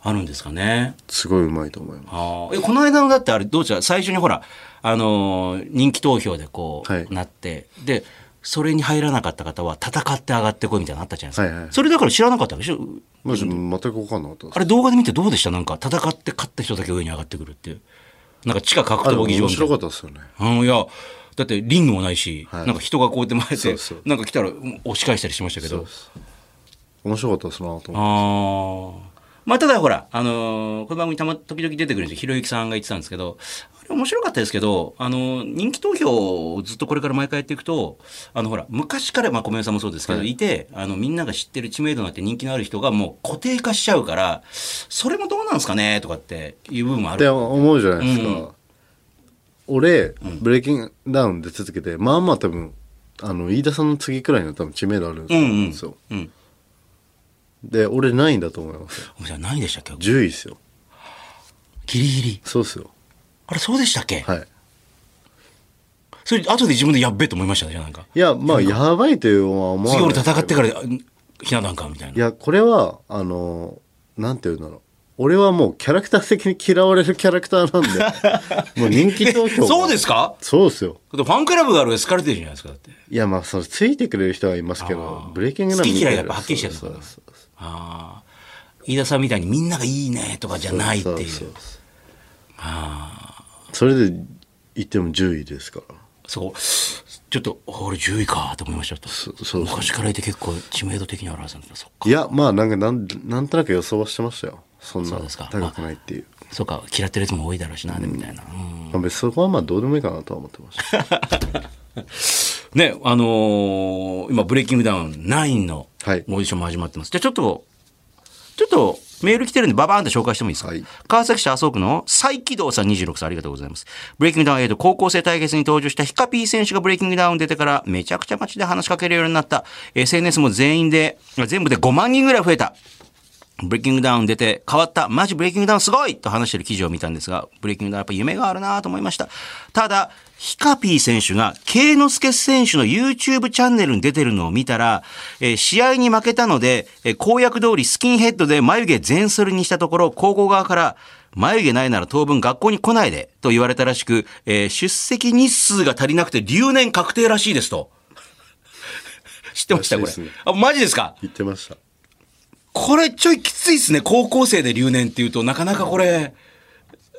あるんですかね。すごい上手いと思います。ああ。え、この間のだってあれ、どうした？最初にほら、あのー人気投票でこう、はい。なって、で、それに入らなかった方は戦って上がってこいみたいなのあったじゃないですか。はいはいそれだから知らなかったでしょ？全く分かんなかったあれ動画で見てどうでした？なんか戦って勝った人だけ上に上がってくるっていう。なんか地下格闘技場面白かったですよね。うん、いや、だってリングもないし、はいなんか人がこうやって前で、そうそうなんか来たらうん押し返したりしましたけど。面白かったですなと思ってああ。まあ、ただほら、あのーこの番組たま、時々出てくるんですよ。ひろゆきさんが言ってたんですけど、あれ面白かったですけど、あのー人気投票をずっとこれから毎回やっていくと、あのほら、昔から、まあ、小宮さんもそうですけど、い、て、あの、みんなが知ってる知名度になって人気のある人がもう固定化しちゃうから、それもどうなんですかねとかっていう部分もあってる。思うじゃないですか、うん俺ブレイキングダウン出続けてまあまあ多分あの飯田さんの次くらいの多分知名度あるんうんうん。ですよ、うん。で俺ないんだと思いますじゃあ何でしたっけ？10位ですよ。ギリギリ。そうですよ。あれ、そうでしたっけ、はい。それ、後で自分でやっべえと思いましたね、じゃあなんか。いやまあやばいというのは思わない次俺戦ってから、うんひな壇か、みたいな。いやこれはあのなんていうんだろう俺はもうキャラクター的に嫌われるキャラクターなんで もう人気投票がそうですか？そうですよだってファンクラブがあるエスカレートじゃないですか、だって。いやまあそれついてくれる人はいますけどブレイキングダウン見て好き嫌いがやっぱはっきりしてるのかああ。飯田さんみたいにみんながいいねとかじゃないっていう。そうああ。それで言っても10位ですか？らそう。ちょっと、あ俺10位かと思いました。そうそう昔からいて結構知名度的にはあるはずなんだ。そっか。いやまあなんかなんなんとなく予想はしてましたよそんなそうですか高くないっていう、そうか、嫌ってるやつも多いだろうしな、でみたいな。うんまあ、別にそこはまあどうでもいいかなとは思ってました ね、あのー今、 BreakingDown 9のはいオーディションも始まってます。じゃあちょっと、ちょっとメール来てるんでババーンって紹介してもいいですか、はい川崎市麻生区の再起動さん26歳ありがとうございます。 BreakingDown 8高校生対決に登場したヒカピー選手が BreakingDown 出てからめちゃくちゃ街で話しかけるようになった。SNS も全員で、全部で5万人ぐらい増えた。 BreakingDown 出て変わった。マジ BreakingDown すごいと話してる記事を見たんですが、 BreakingDown やっぱ夢があるなと思いました。ただ、ヒカピー選手が、ケイノスケ選手の YouTube チャンネルに出てるのを見たら、えー試合に負けたので、えー公約通りスキンヘッドで眉毛全剃りにしたところ、高校側から、眉毛ないなら当分学校に来ないで、と言われたらしく、えー出席日数が足りなくて留年確定らしいですと。知ってました？これ。あ、マジですか？言ってましたこれちょいきついっすね。高校生で留年っていうと、なかなかこれ、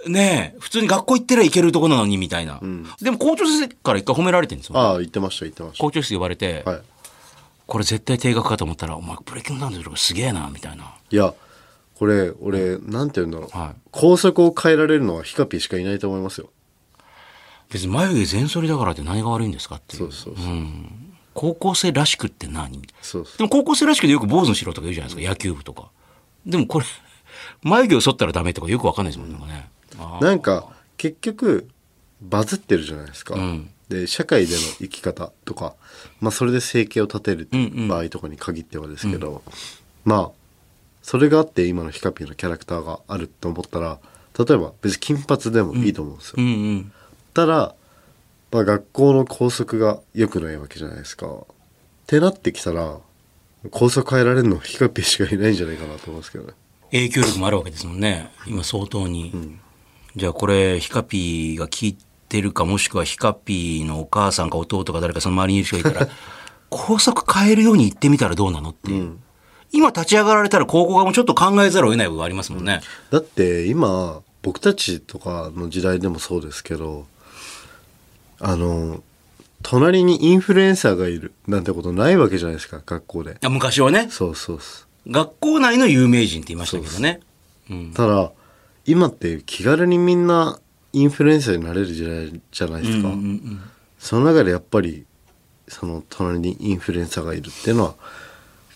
ねえ、普通に学校行ってりゃいけるとこなのにみたいな。でも校長先生から一回褒められてるんですよ。ああ言ってました言ってまし校長室呼ばれて、たはいこれ絶対定額かと思ったら、お前ブレイキングダウンでるからすげえな、みたいな。いやこれ俺なんて言うんだろう、はい校則を変えられるのはヒカピーしかいないと思いますよ別に眉毛全剃りだからって何が悪いんですかっていう。そうそうそう、高校生らしくって何？でも高校生らしくてよく坊主にしろとか言うじゃないですか、野球部とか。でもこれ、眉毛を剃ったらダメとかよくわかんないですもんね。なんか結局バズってるじゃないですか。んで社会での生き方とか、まあ、それで生計を立てる場合とかに限ってはですけど、まあそれがあって今のヒカピーのキャラクターがあると思ったら例えば別に金髪でもいいと思うんですよ。うんうん。たら、まあ、学校の校則が良くないわけじゃないですか。ってなってきたら校則変えられるのはヒカピーしかいないんじゃないかなと思うんですけどね。影響力もあるわけですもんね。今相当に。じゃあこれ、ヒカピーが聞いてるか、もしくはヒカピーのお母さんか弟か誰かその周りにいる人がいたら、校則変えるように言ってみたらどうなのっていう。今立ち上がられたら高校側もちょっと考えざるを得ない部分ありますもんね。だって今僕たちとかの時代でもそうですけどあの隣にインフルエンサーがいるなんてことないわけじゃないですか学校で。あ昔はね、そうそうそ学校内の有名人って言いましたけどね。うただ今って気軽にみんなインフルエンサーになれる時代じゃないですか、その中でやっぱりその隣にインフルエンサーがいるっていうのは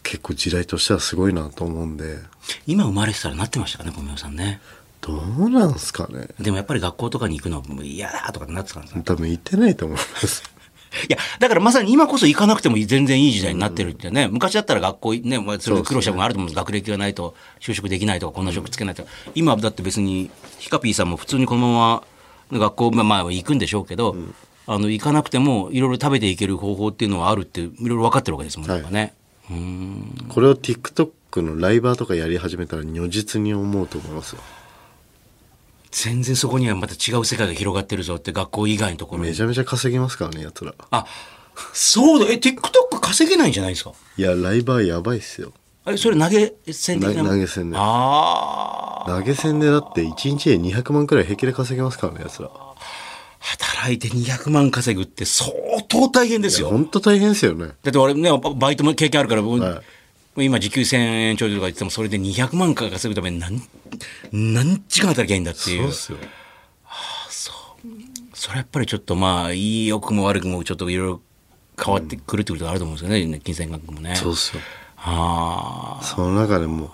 結構時代としてはすごいなと思うんで。今生まれてたらなってましたかね、小宮さんね。どうなんすかね？でもやっぱり学校とかに行くのもう嫌だとかなってたんですか？多分行ってないと思います いや、だからまさに今こそ行かなくても全然いい時代になってるってね、昔だったら学校ね、まあ、それで苦労した分があると思うんです。学歴がないと就職できないとか、こんな職つけないとか。今だって別に、ヒカピーさんも普通にこのまま学校、まあまあ行くんでしょうけど、あの、行かなくてもいろいろ食べていける方法っていうのはあるって、いろいろ分かってるわけですもんね。はいん。これを TikTok のライバーとかやり始めたら如実に思うと思いますよ全然そこにはまた違う世界が広がってるぞって学校以外のところに。めちゃめちゃ稼ぎますからねやつら。あ、そうだ、え、TikTok 稼げないんじゃないですか？いやライバーやばいっすよ。え、それ投げ銭的なな投げ銭で。ああ。投げ銭でだって1日で200万くらい平気で稼げますからねやつら。働いて200万稼ぐって相当大変ですよ。ほんと大変ですよね。だって俺ね、バイトも経験あるから、僕は今時給1000円ちょいとか言ってても、それで200万稼ぐために何、何時間働きゃいいんだっていう。そうっすよそれやっぱりちょっとまあ、いい良くも悪くもちょっといろいろ変わってくるってことがあると思うんですよね、金銭額もね。そうっすよああ。その中でも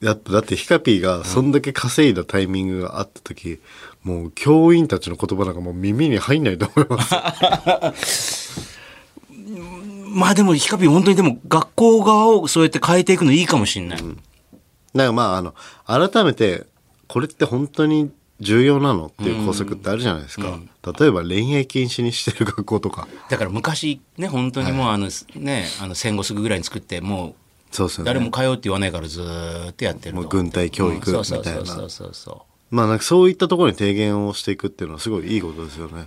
やっぱだってヒカピーがそんだけ稼いだタイミングがあった時、もう教員たちの言葉なんかもう耳に入んないと思います まあでも、ヒカピー本当にでも学校側をそうやって変えていくのいいかもしれない。だからまああの改めてこれって本当に重要なのっていう校則ってあるじゃないですか、例えば恋愛禁止にしてる学校とか。だから昔ね、本当にもうあの、ね、あの戦後すぐぐらいに作って、もそうですよね。う誰も通うって言わないからずーっとやってると。もう軍隊教育うんそうみたいなそうそうそうそまあなんかそういったところに提言をしていくっていうのはすごいいいことですよね。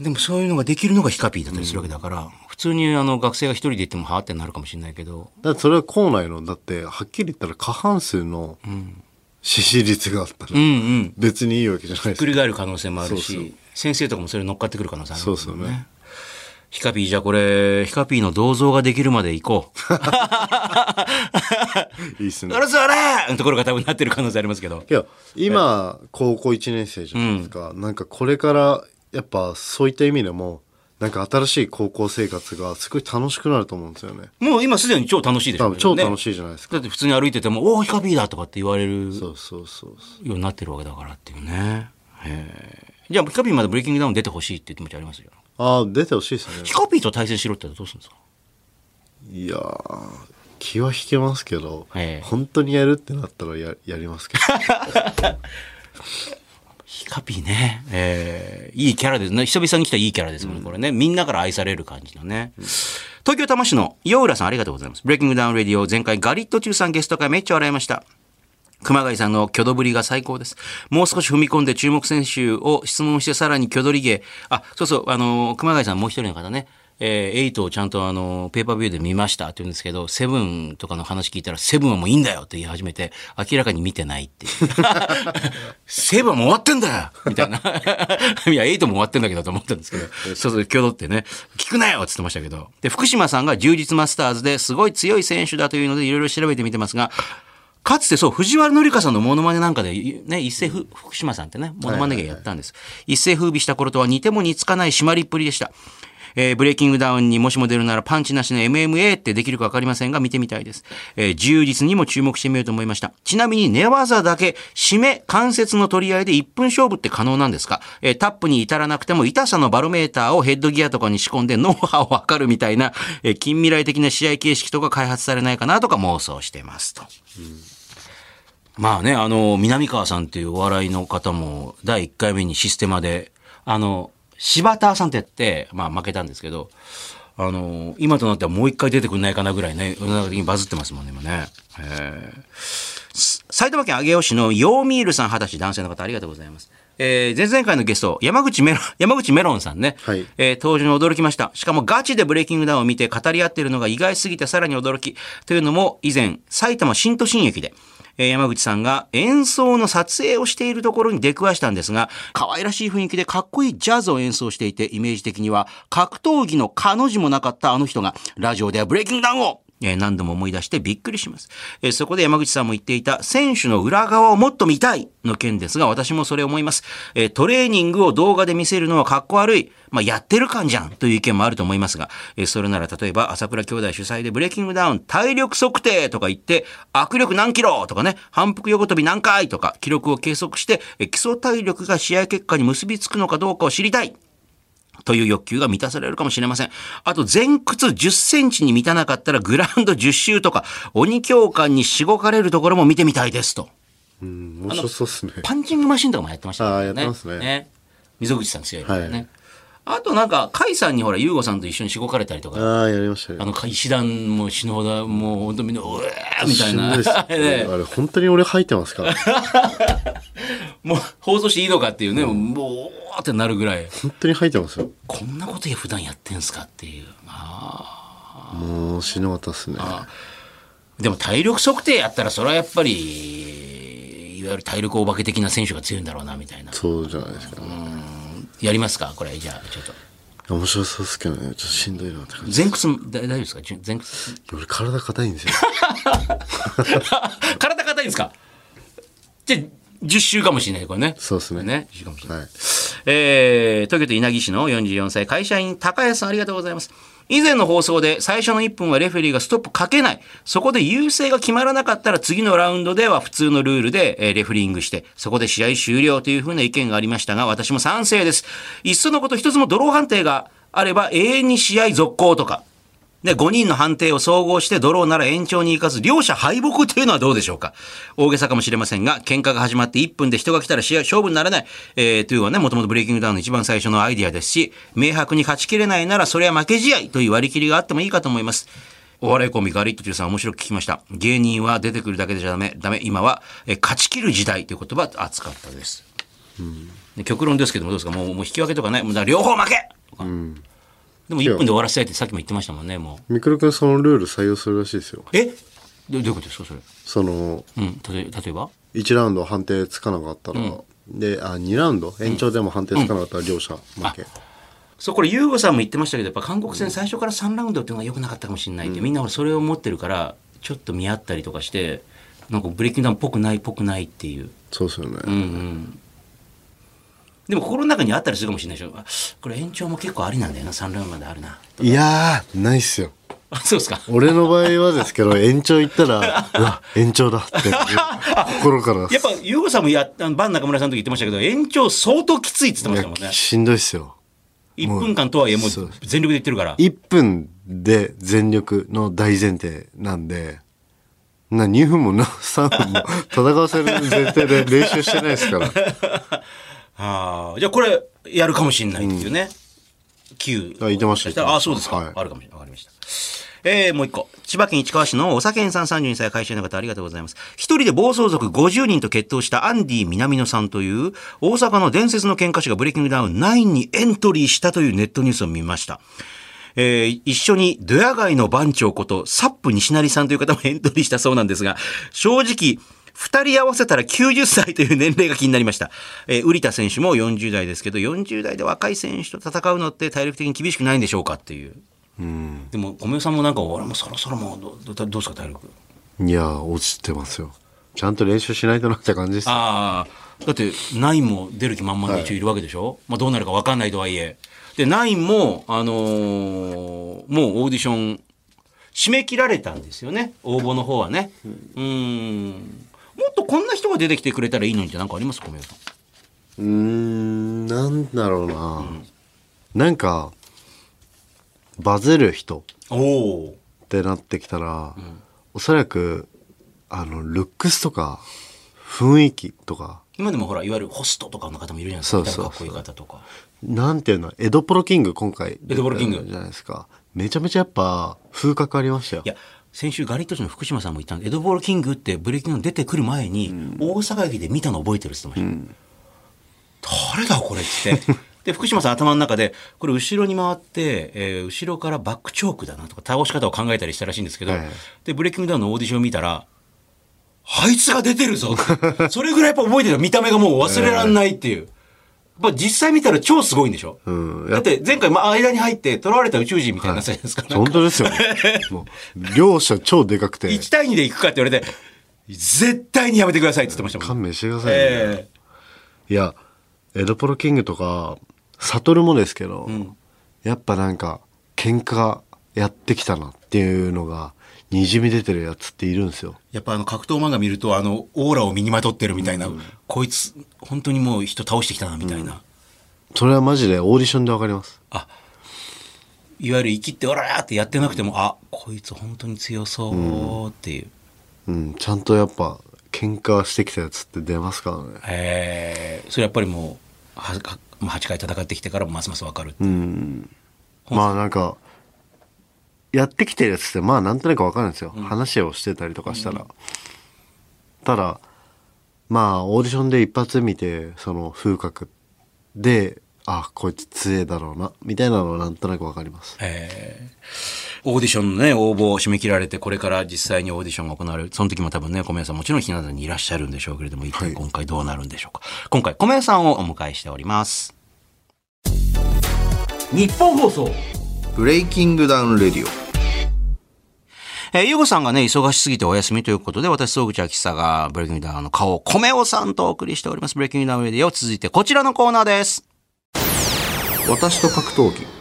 う。でもそういうのができるのがヒカピーだったりするわけだから、普通にあの学生が一人で行ってもはあってなるかもしれないけど、だそれは校内のだってはっきり言ったら過半数の支持率があったらうんうん。別にいいわけじゃないですか繰り返る可能性もあるし、先生とかもそれに乗っかってくる可能性あるそうですよね。ヒカピーじゃあこれ、ヒカピーの銅像ができるまで行こう。いいっすねあれそれのところが多分なってる可能性ありますけど。いや今高校1年生じゃないですか、なんかこれからやっぱそういった意味でもなんか新しい高校生活がすごい楽しくなると思うんですよねもう今すでに超楽しいでしょ多分超楽い。しいじゃないですか、だって普通に歩いてても、おお、ヒカピーだとかって言われるそうそうそうようになってるわけだからっていうね。へえ。じゃあ、ヒカピーまでブレイキングダウン出てほしいっていう気持ちありますよ。ああ出てほしいですねヒカピーと対戦しろってどうするんですか？いやー気は引けますけど、ええ本当にやるってなったらややりますけど ヒカピーね。えーいいキャラですね。久々に来たいいキャラですもんね、これね。みんなから愛される感じのね。東京多摩市の洋浦さんありがとうございます。 BreakingDown RADIO 前回ガリットチュウさんゲスト回めっちゃ笑いました。熊谷さんのキョドりぶりが最高です。もう少し踏み込んで注目選手を質問してさらにキョドり芸。あ、そうそう、あの、熊谷さんもう一人の方ね。えー、エイトをちゃんとあの、ペーパービューで見ましたって言うんですけど、セブンとかの話聞いたら、セブンはもういいんだよって言い始めて、明らかに見てないっていう。セブンはもう終わってんだよ みたいな。いや、エイトも終わってんだけどと思ったんですけど、そうそう、挙動ってね、聞くなよって言ってましたけど。で、福島さんが充実マスターズですごい強い選手だというので、いろいろ調べてみてますが、かつてそう、藤原紀香さんのモノマネなんかで、ね、一世ふ、福島さんってね、モノマネ芸やったんです。一世風靡した頃とは似ても似つかない締まりっぷりでした。えーブレイキングダウンにもしも出るならパンチなしの MMA ってできるかわかりませんが見てみたいです。えー柔術にも注目してみようと思いました。ちなみに寝技だけ、締め、関節の取り合いで1分勝負って可能なんですか、えータップに至らなくても痛さのバロメーターをヘッドギアとかに仕込んで脳波を測るみたいな、えー近未来的な試合形式とか開発されないかなとか妄想してますと。うんまあね、あの、南川さんっていうお笑いの方も、第1回目にシステマで、あの、柴田さんってやって、まあ負けたんですけど、あの、今となってはもう一回出てくんないかなぐらいね、世の中的にバズってますもんね、今ね。えーす埼玉県上尾市のヨーミールさん二十歳男性の方ありがとうございます。えー前々回のゲスト、山口メロン、山口メロンさんね。はいえー登場に驚きました。しかもガチでブレイキングダウンを見て語り合っているのが意外すぎてさらに驚き。というのも以前、埼玉新都心駅で、え山口さんが演奏の撮影をしているところに出くわしたんですが、可愛らしい雰囲気でかっこいいジャズを演奏していて、イメージ的には格闘技の彼女もなかったあの人が、ラジオではブレイキングダウンをえ何度も思い出してびっくりします。えそこで山口さんも言っていた選手の裏側をもっと見たいの件ですが、私もそれ思います。えトレーニングを動画で見せるのはかっこ悪い。まあ、やってる感じゃんという意見もあると思いますが、えそれなら例えば朝倉兄弟主催でブレイキングダウン体力測定とか言って、握力何キロとかね、反復横跳び何回とか記録を計測して、え基礎体力が試合結果に結びつくのかどうかを知りたい。という欲求が満たされるかもしれません。あと、前屈10センチに満たなかったらグラウンド10周とか、鬼教官にしごかれるところも見てみたいですと。うん面白そうっすねパンチングマシンとかもやってましたからあーやってますね溝口さん強いからね。はいあとなんか、甲斐さんにほら、優吾さんと一緒にしごかれたりとか、ああやりましたねあの、石段も死ぬほど、もう本当みんな、うえーみたいな。しんどいっすね。あれ本当に俺吐いてますから。もう放送していいのかっていうね、もう、おーってなるぐらい、本当に吐いてますよ。こんなこと普段やってんすかっていう。あー。もう死ぬわたっすね。でも体力測定やったらそれはやっぱりいわゆる体力お化け的な選手が強いんだろうなみたいな。そうじゃないですか、やりますか？これじゃあちょっと。面白そうっすけどね。ちょっとしんどいなって感じ。前屈だ大丈夫ですか？前屈。俺体硬いんですよ。体硬いんですか？じゃあ10周かもしれないこれね。そうっすね。ね10周かもしれない、はい。えー、東京都稲城市の44歳会社員高安さんありがとうございます。以前の放送で最初の1分はレフェリーがストップかけない。そこで優勢が決まらなかったら次のラウンドでは普通のルールでレフリングして、そこで試合終了というふうな意見がありましたが、私も賛成です。いっそのこと一つもドロー判定があれば永遠に試合続行とか。で、5人の判定を総合してドローなら延長に行かず、両者敗北というのはどうでしょうか？大げさかもしれませんが、喧嘩が始まって1分で人が来たら試合勝負にならない。えー、というのはね、もともとブレイキングダウンの一番最初のアイディアですし、明白に勝ちきれないならそれは負け試合という割り切りがあってもいいかと思います。お笑いコンビガリット中さん面白く聞きました。芸人は出てくるだけじゃダメ、ダメ、今は、え勝ち切る時代という言葉熱かったです。で極論ですけどもどうですか？もうもう引き分けとかないもう両方負けとか、でも1分で終わらせたいってさっきも言ってましたもんねもう。みくるくんそのルール採用するらしいですよ。え？どどういうことですかそれ？そのうん例え例えば？1ラウンド判定つかなかったら、であ2ラウンド？延長でも判定つかなかったら両者負け、そうこれ優吾さんも言ってましたけどやっぱ韓国戦最初から3ラウンドっていうのが良くなかったかもしれないって、みんなほらそれを持ってるからちょっと見合ったりとかしてなんかブレイキングダウンっぽくないっぽくないっていう。そうですよね、うんうんでも心の中にあったりするかもしれないでしょ。あこれ延長も結構ありなんだよな。3ラウンドまであるな。いやーないっすよ。あそうですか。俺の場合はですけど延長行ったらうわ延長だって心から。やっぱ優吾さんもやバン中村さんの時言ってましたけど延長相当きついって言ってましたもんね。しんどいっすよ。1分間とはいえもう全力で言ってるから。1分で全力の大前提なんでな2分もな3分も戦わせる前提で練習してないですからああ、じゃあこれ、やるかもしれないっていうね。9。あ言ってました言ってましたああ、そうですか。はいあるかもしれない。わかりました。えー、もう一個。千葉県市川市のお酒さん32歳会社員の方ありがとうございます。一人で暴走族50人と決闘したアンディ南野さんという大阪の伝説の喧嘩師がブレイキングダウン9にエントリーしたというネットニュースを見ました。えー一緒にドヤ街の番長ことサップ西成さんという方もエントリーしたそうなんですが、正直、二人合わせたら90歳という年齢が気になりました。えー、瓜田選手も40代ですけど、40代で若い選手と戦うのって体力的に厳しくないんでしょうかっていう。でも、小室さんもなんか、俺もそろそろもうど、どどうですか、体力？いや落ちてますよちゃんと練習しないとなって感じですああ、だって、ナインも出る気満々で一応いるわけでしょ、まあ、どうなるか分かんないとはいえ。で、ナインも、あのーもうオーディション、締め切られたんですよね。応募の方はね。うん。もっとこんな人が出てきてくれたらいいのにってなんかあります？小宮さん。うーんなんだろうな、なんかバズる人おお。ってなってきたら、おそらくあのルックスとか雰囲気とか今でもほら、いわゆるホストとかの方もいるじゃないですか。そうそうそうかっこいい方とか。なんていうのエドポロキング今回エドポロキングじゃないですかめちゃめちゃやっぱ風格ありましたよいや、先週ガリットチュウの福島さんも言ったんで、エドポロキングってブレイキングが出てくる前に、大阪駅で見たの覚えてるって言ってました。誰だこれって言って。で、福島さん頭の中で、これ後ろに回って、えー後ろからバックチョークだなとか倒し方を考えたりしたらしいんですけど、はいで、ブレイキングダウンのオーディションを見たら、あいつが出てるぞそれぐらいやっぱ覚えてる。見た目がもう忘れらんないっていう。やっぱ実際見たら超すごいんでしょ、うん。だって前回、まあ、間に入って囚われた宇宙人みたいになったじゃないですか。なんか本当ですよね。もう両者超でかくて。1対2で行くかって言われて、絶対にやめてくださいって言ってましたもん。勘弁してくださいね、えいやエドプロキングとかサトルもですけど、やっぱなんか喧嘩やってきたなっていうのがにじみ出てるやつっているんですよ。えやっぱあの格闘漫画見ると、あの、オーラを身にまとってるみたいな、こいつ、本当にもう人倒してきたなみたいな。それはマジでオーディションでわかります。あ、いわゆる生きってオラーってやってなくても、あ、こいつ本当に強そうっていう。うん。ちゃんとやっぱ喧嘩してきたやつって出ますからね。えー。それやっぱりもう、ははまあ8回戦ってきてからもますますわかる。う。ん。まあなんかやってきてるやつってまあなんとなくわかるんですよ、話をしてたりとかしたら、ただまあオーディションで一発見てその風格であこいつ強えだろうなみたいなのはなんとなくわかります。え。ーオーディションのね、応募を締め切られて、これから実際にオーディションが行われる。その時も多分ね、小宮さんもちろんひな壇にいらっしゃるんでしょうけれども、一体今回どうなるんでしょうか。今回、小宮さんをお迎えしております。ニッポン放送。 BreakingDown RADIO えー、ゆうごさんがね、忙しすぎてお休みということで、私、総口秋さが、 BreakingDown の顔、こめおさんとお送りしております。 BreakingDown RADIO。続いて、こちらのコーナーです。私と格闘技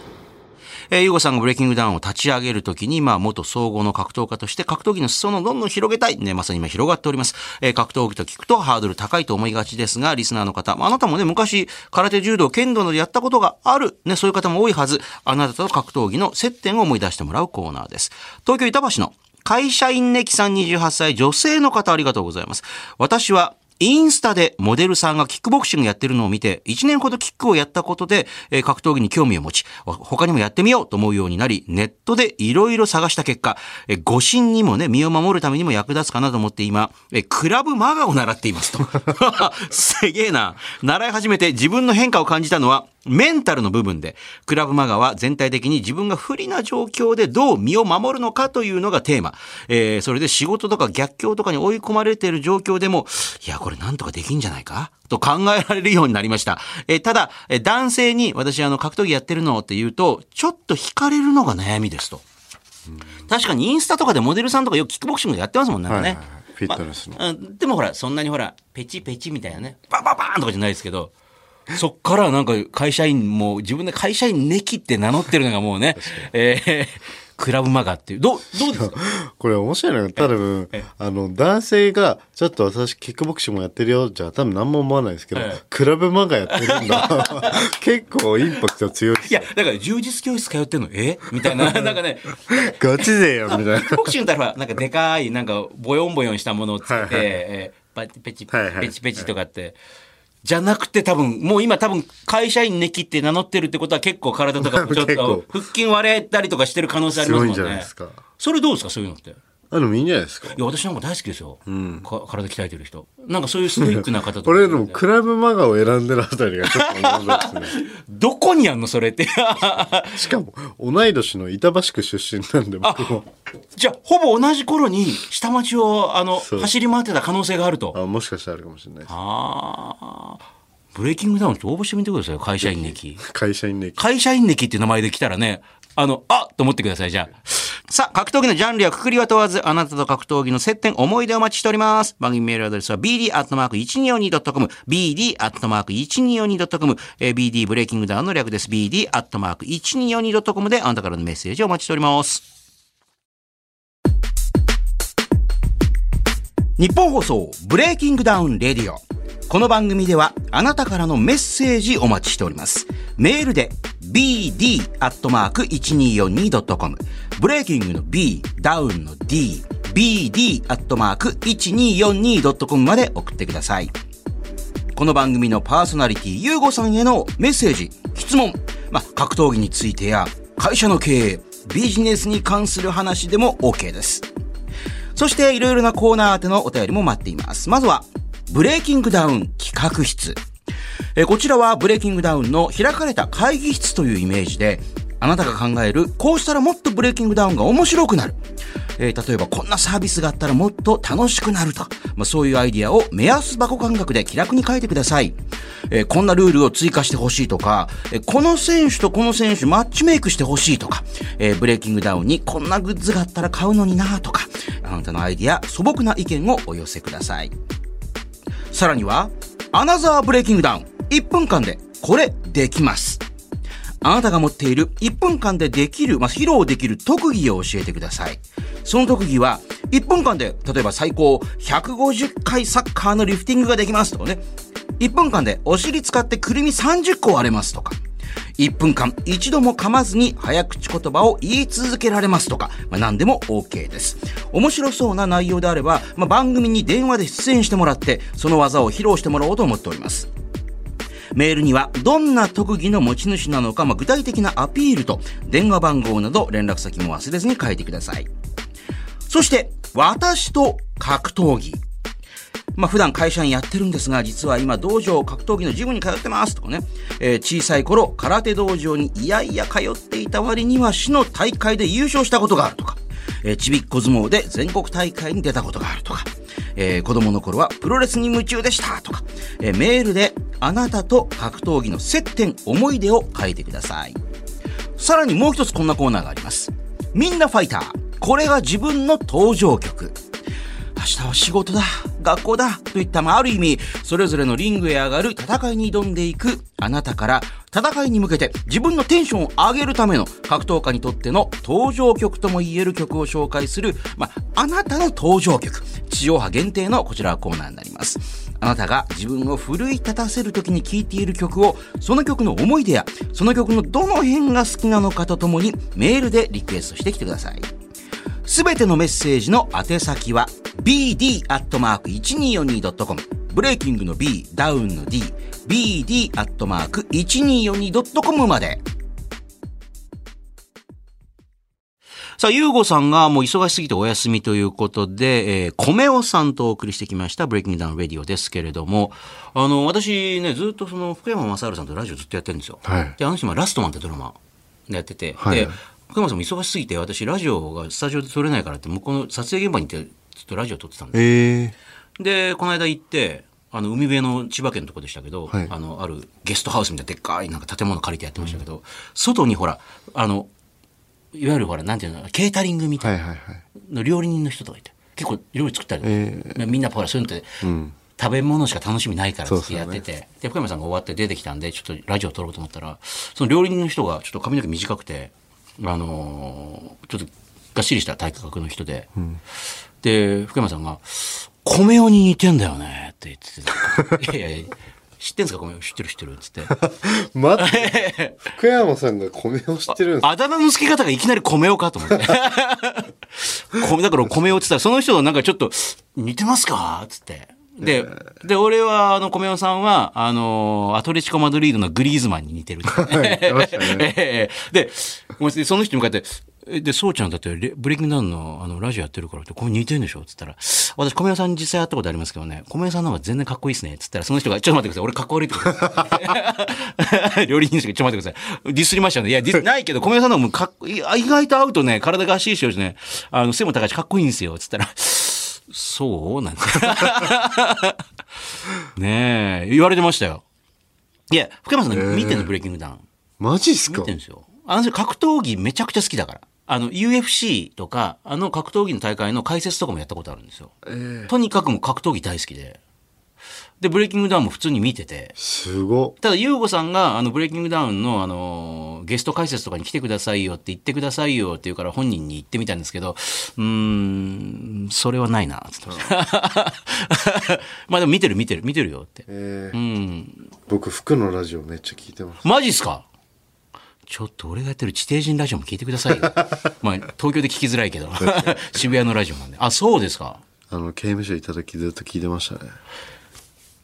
えー、ゆうごさんが BreakingDown を立ち上げるときに、まあ、元総合の格闘家として格闘技の裾野をどんどん広げたい。ね、まさに今広がっております。えー、格闘技と聞くとハードル高いと思いがちですが、リスナーの方、まああなたもね、昔、空手、柔道、剣道などやったことがある。ね、そういう方も多いはず。あなたと格闘技の接点を思い出してもらうコーナーです。東京板橋の会社員ネキさん28歳女性の方ありがとうございます。私はインスタでモデルさんがキックボクシングやってるのを見て、1年ほどキックをやったことで、え格闘技に興味を持ち、他にもやってみようと思うようになり、ネットでいろいろ探した結果、えー護身にもね、身を守るためにも役立つかなと思って今、えクラブマガを習っていますと。すげえな。習い始めて自分の変化を感じたのは、メンタルの部分で、クラブマガは全体的に自分が不利な状況でどう身を守るのかというのがテーマ。えーそれで仕事とか逆境とかに追い込まれている状況でも、いや、これなんとかできんじゃないか？と考えられるようになりました。えーただ、えー男性に私あの格闘技やってるのって言うと、ちょっと惹かれるのが悩みですと。確かにインスタとかでモデルさんとかよくキックボクシングやってますもんね。はいはいはいフィットネスのまうんでもほら、そんなにほら、ペチペチみたいなね、バンバンバーンとかじゃないですけど、そっからなんか会社員も自分で会社員ネキって名乗ってるのがもうね、えークラブマガっていう。どう、どうですか？これ面白いのが多分あの男性がちょっと私キックボクシングもやってるよじゃあ多分何も思わないですけど、ええ。クラブマガやってるんだ。結構インパクト強いいや、だから充実教室通ってんの？え？みたいな、なんかね、ガチ勢やんみたいな。キックボクシングだったら、なんかでかい、なんかボヨンボヨンしたものをつけて、はいはい。えーパチペチ、はいはい。ペチペチとかって。じゃなくて多分、もう今多分会社員ネキって名乗ってるってことは結構体とかもちょっと 腹筋割れたりとかしてる可能性ありますもんね。強いんじゃないですかそれどうですかそういうのって？いあでもいいんじゃないですかや、私なんか大好きですよ。か体鍛えてる人。なんかそういうストイックな方とか。これでもクラブマガを選んでるあたりがちょっと面白いですね どこにあんのそれって。しかも同い年の板橋区出身なんで僕もじゃあ、ほぼ同じ頃に下町を、あの、走り回ってた可能性があると。あもしかしたらあるかもしれないですああ。ブレイキングダウンって応募してみてくださいよ、会社員ネキ。会社員ね会社員ネキっていう名前で来たらね、あの、あと思ってください、じゃあ。さあ、格闘技のジャンルやくくりは問わず、あなたと格闘技の接点、思い出お待ちしております。番組メールアドレスは bd.1242.com、bd.1242.com、えー BD ブレイキングダウンの略です。bd.1242.com であなたからのメッセージをお待ちしております。ニッポン放送 BreakingDown RADIO。この番組ではあなたからのメッセージお待ちしております。メールで bd.1242.com ブレイキングの b、ダウンの d、bd.1242.com まで送ってください。この番組のパーソナリティ、ゆうごさんへのメッセージ、質問、まあ、格闘技についてや、会社の経営、ビジネスに関する話でも OK です。そして、いろいろなコーナー宛てのお便りも待っています。まずは、ブレイキングダウン企画室。えこちらはブレイキングダウンの開かれた会議室というイメージで、あなたが考える、こうしたらもっとブレイキングダウンが面白くなる。えー例えばこんなサービスがあったらもっと楽しくなると。まあ、そういうアイディアを目安箱感覚で気楽に書いてください。えーこんなルールを追加してほしいとか、えーこの選手とこの選手マッチメイクしてほしいとか、えブレイキングダウンにこんなグッズがあったら買うのになとか、あなたのアイディア、素朴な意見をお寄せください。さらには、アナザーブレイキングダウン。1分間で、これ、できます。あなたが持っている1分間でできる、まあ、披露できる特技を教えてください。その特技は、1分間で、例えば最高150回サッカーのリフティングができますとかね。1分間でお尻使ってくるみ30個割れますとか。1分間一度も噛まずに早口言葉を言い続けられますとか、まあ、何でも OK です。面白そうな内容であれば、まあ、番組に電話で出演してもらって、その技を披露してもらおうと思っております。メールにはどんな特技の持ち主なのか、まあ、具体的なアピールと電話番号など連絡先も忘れずに書いてください。そして、私と格闘技。まあ普段会社にやってるんですが、実は今道場格闘技のジムに通ってますとかね、えー小さい頃空手道場にいやいや通っていた割には市の大会で優勝したことがあるとか、えーちびっこ相撲で全国大会に出たことがあるとか、えー子供の頃はプロレスに夢中でしたとか、えーメールであなたと格闘技の接点、思い出を書いてください。さらにもう一つこんなコーナーがあります。みんなファイター。これが自分の登場曲。明日は仕事だ、学校だ、といった、まあ、ある意味、それぞれのリングへ上がる戦いに挑んでいくあなたから、戦いに向けて自分のテンションを上げるための格闘家にとっての登場曲とも言える曲を紹介する、まあ、あなたの登場曲。地上波限定のこちらはコーナーになります。あなたが自分を奮い立たせる時に聴いている曲を、その曲の思い出や、その曲のどの辺が好きなのかとともに、メールでリクエストしてきてください。すべてのメッセージの宛先は bd.1242.com ブレイキングの B、ダウンの D、bd.1242.com まで。さあ、ゆうごさんがもう忙しすぎてお休みということで、えー、こめおさんとお送りしてきました、 BreakingDown RADIO ですけれども、あの、私ね、ずっとその、福山雅治さんとラジオずっとやってるんですよ。はいで、あの人今、ラストマンってドラマでやってて、はいで、福山さんも忙しすぎて、私、ラジオがスタジオで撮れないからって、向こうの撮影現場に行って、ちょっとラジオ撮ってたんですええ。で、この間行って、あの、海辺の千葉県のとこでしたけど、はい。あの、あるゲストハウスみたいなでっかいなんか建物借りてやってましたけど、外にほら、あの、いわゆるほら、なんていうの、ケータリングみたい。なの料理人の人とかいて、結構料理作ったり、え。みんなほら、そういうのって、食べ物しか楽しみないからってそうそうね。やってて、で、福山さんが終わって出てきたんで、ちょっとラジオ撮ろうと思ったら、その料理人の人がちょっと髪の毛短くて、あのーちょっとがっしりした体格の人で、で、福山さんが、米尾に似てんだよねって言ってて、いやいやいや知ってんすか？米尾知ってる知ってるっつって。待って、福山さんが米を知ってるんですか？あだ名の付け方がいきなり米尾かと思って。米だから米尾って言ったら、その人がなんかちょっと、似てますか？っつって。で、で、俺は、あの、米尾さんは、あの、アトレチコ・マドリードのグリーズマンに似てるね ええで、その人に向かって、えで、そうちゃんだってレ、ブレイキングダウンの、あの、ラジオやってるからって、これ似てるんでしょ？っつったら、私、米尾さんに実際会ったことありますけどね、米尾さんの方が全然かっこいいですね。つったら、その人が、ちょっと待ってください。俺かっこ悪いって。料理人ですけど、ちょっと待ってください。ディスりましたよね。いや、ディス、ないけど、米尾さんの方もかっこいい、あ意外と会うとね、体が足いいしよしね、あの、背も高いしかっこいいんですよ。つったら、そう？なんて。ねえ、言われてましたよ。いや、福山さんね見てんの、ブレイキングダウン。マジっすか？見てるんですよ。あの人格闘技めちゃくちゃ好きだから。あの、UFC とか、あの格闘技の大会の解説とかもやったことあるんですよ。とにかくもう格闘技大好きで。で、ブレイキングダウンも普通に見てて。すごただ、ユーゴさんが、あの、ブレイキングダウンの、あの、ゲスト解説とかに来てくださいよって言ってくださいよって言うから本人に言ってみたんですけど、うーん、それはないな、つって まあでも見てる見てる見てるよって。えーうん。僕服のラジオめっちゃ聞いてますマジっすか？ちょっと俺がやってる地底人ラジオも聞いてくださいよ。まあ、東京で聞きづらいけど。渋谷のラジオなんで。あ、そうですか。あの刑務所いた時ずっと聞いてましたね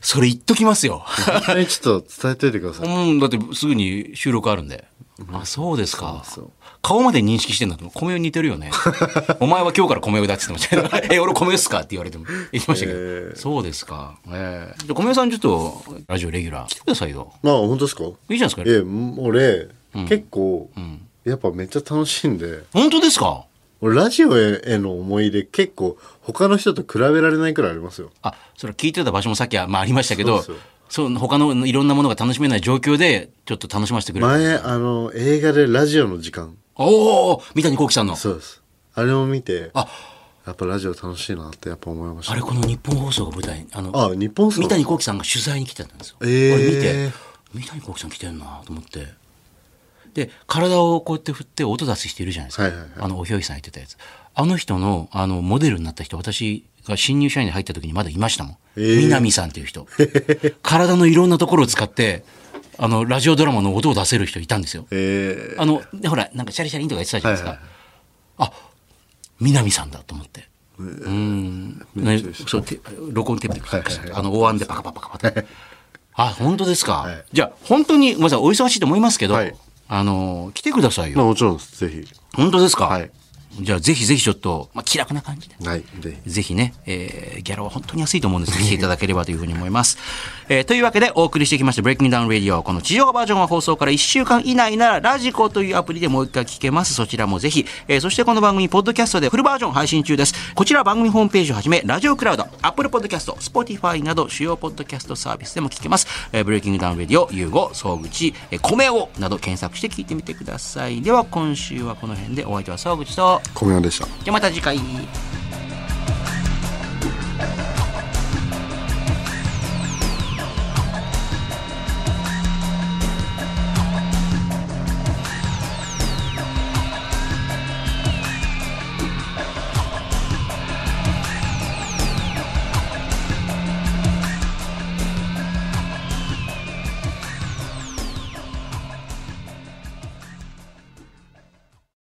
それ言っときますよ。ちょっと伝えといてくださいうん、だってすぐに収録あるんで。あ、そうですか。顔まで認識してんだと。米を似てるよね。お前は今日から米をだって言ってました。え、俺米っすかって言われても。言ってましたけど。そうですか。ええじゃあ米さんちょっと、ラジオレギュラー来てくださいよ。まあ本当ですか？いいじゃないですか。え俺、結構、やっぱめっちゃ楽しいんで本当ですか？俺ラジオへの思い出結構他の人と比べられないくらいありますよあ、それ聞いてた場所もさっきは、まあ、ありましたけど、そう他のいろんなものが楽しめない状況で、ちょっと楽しませてくれる。前あの映画でラジオの時間おお三谷幸喜さんの。そうですあれを見てあ、やっぱラジオ楽しいなってやっぱ思いましたあれこの日本放送が舞台、あの、あ日本放送？三谷幸喜さんが取材に来てたんですよ。えー俺見て、三谷幸喜さん来てるなと思って。で、体をこうやって振って音出す人いるじゃないですか。はいはいはいあの、おひょいさん言ってたやつ。あの人の、あの、モデルになった人、私が新入社員で入った時にまだいましたもん。えー南さんっていう人。体のいろんなところを使って、あの、ラジオドラマの音を出せる人いたんですよ。えあの、でほら、なんかシャリシャリンとか言ってたじゃないですか。はいはいあ、南さんだと思って。うん。ね、そう、て録音テープではいはいはいあの、大案でパカパカパカって。あ、本当ですか？はいじゃあ、本当に、ごめんなさい、お忙しいと思いますけど、はいあの、来てくださいまあよ。もちろんですぜひ本当ですか？はいじゃあ、ぜひぜひちょっと、まあ、気楽な感じで。はいぜひぜひね、えーギャラは本当に安いと思うんです来ていただければというふうに思います。えーというわけで、お送りしてきました、 BreakingDown RADIO。この地上波バージョンは放送から1週間以内なら、 radiko というアプリでもう一回聞けます。そちらもぜひ。えーそしてこの番組、ポッドキャストでフルバージョン配信中です。こちら番組ホームページをはじめ、ラジオクラウド、 Apple ポッドキャスト、 Spotify など主要ポッドキャストサービスでも聞けます。えー BreakingDown RADIO、ユーゴ、総口、えーこめおなど検索して聞いてみてください。では、今週はこの辺でお相手は総口と、こめおでしたじゃあまた次回。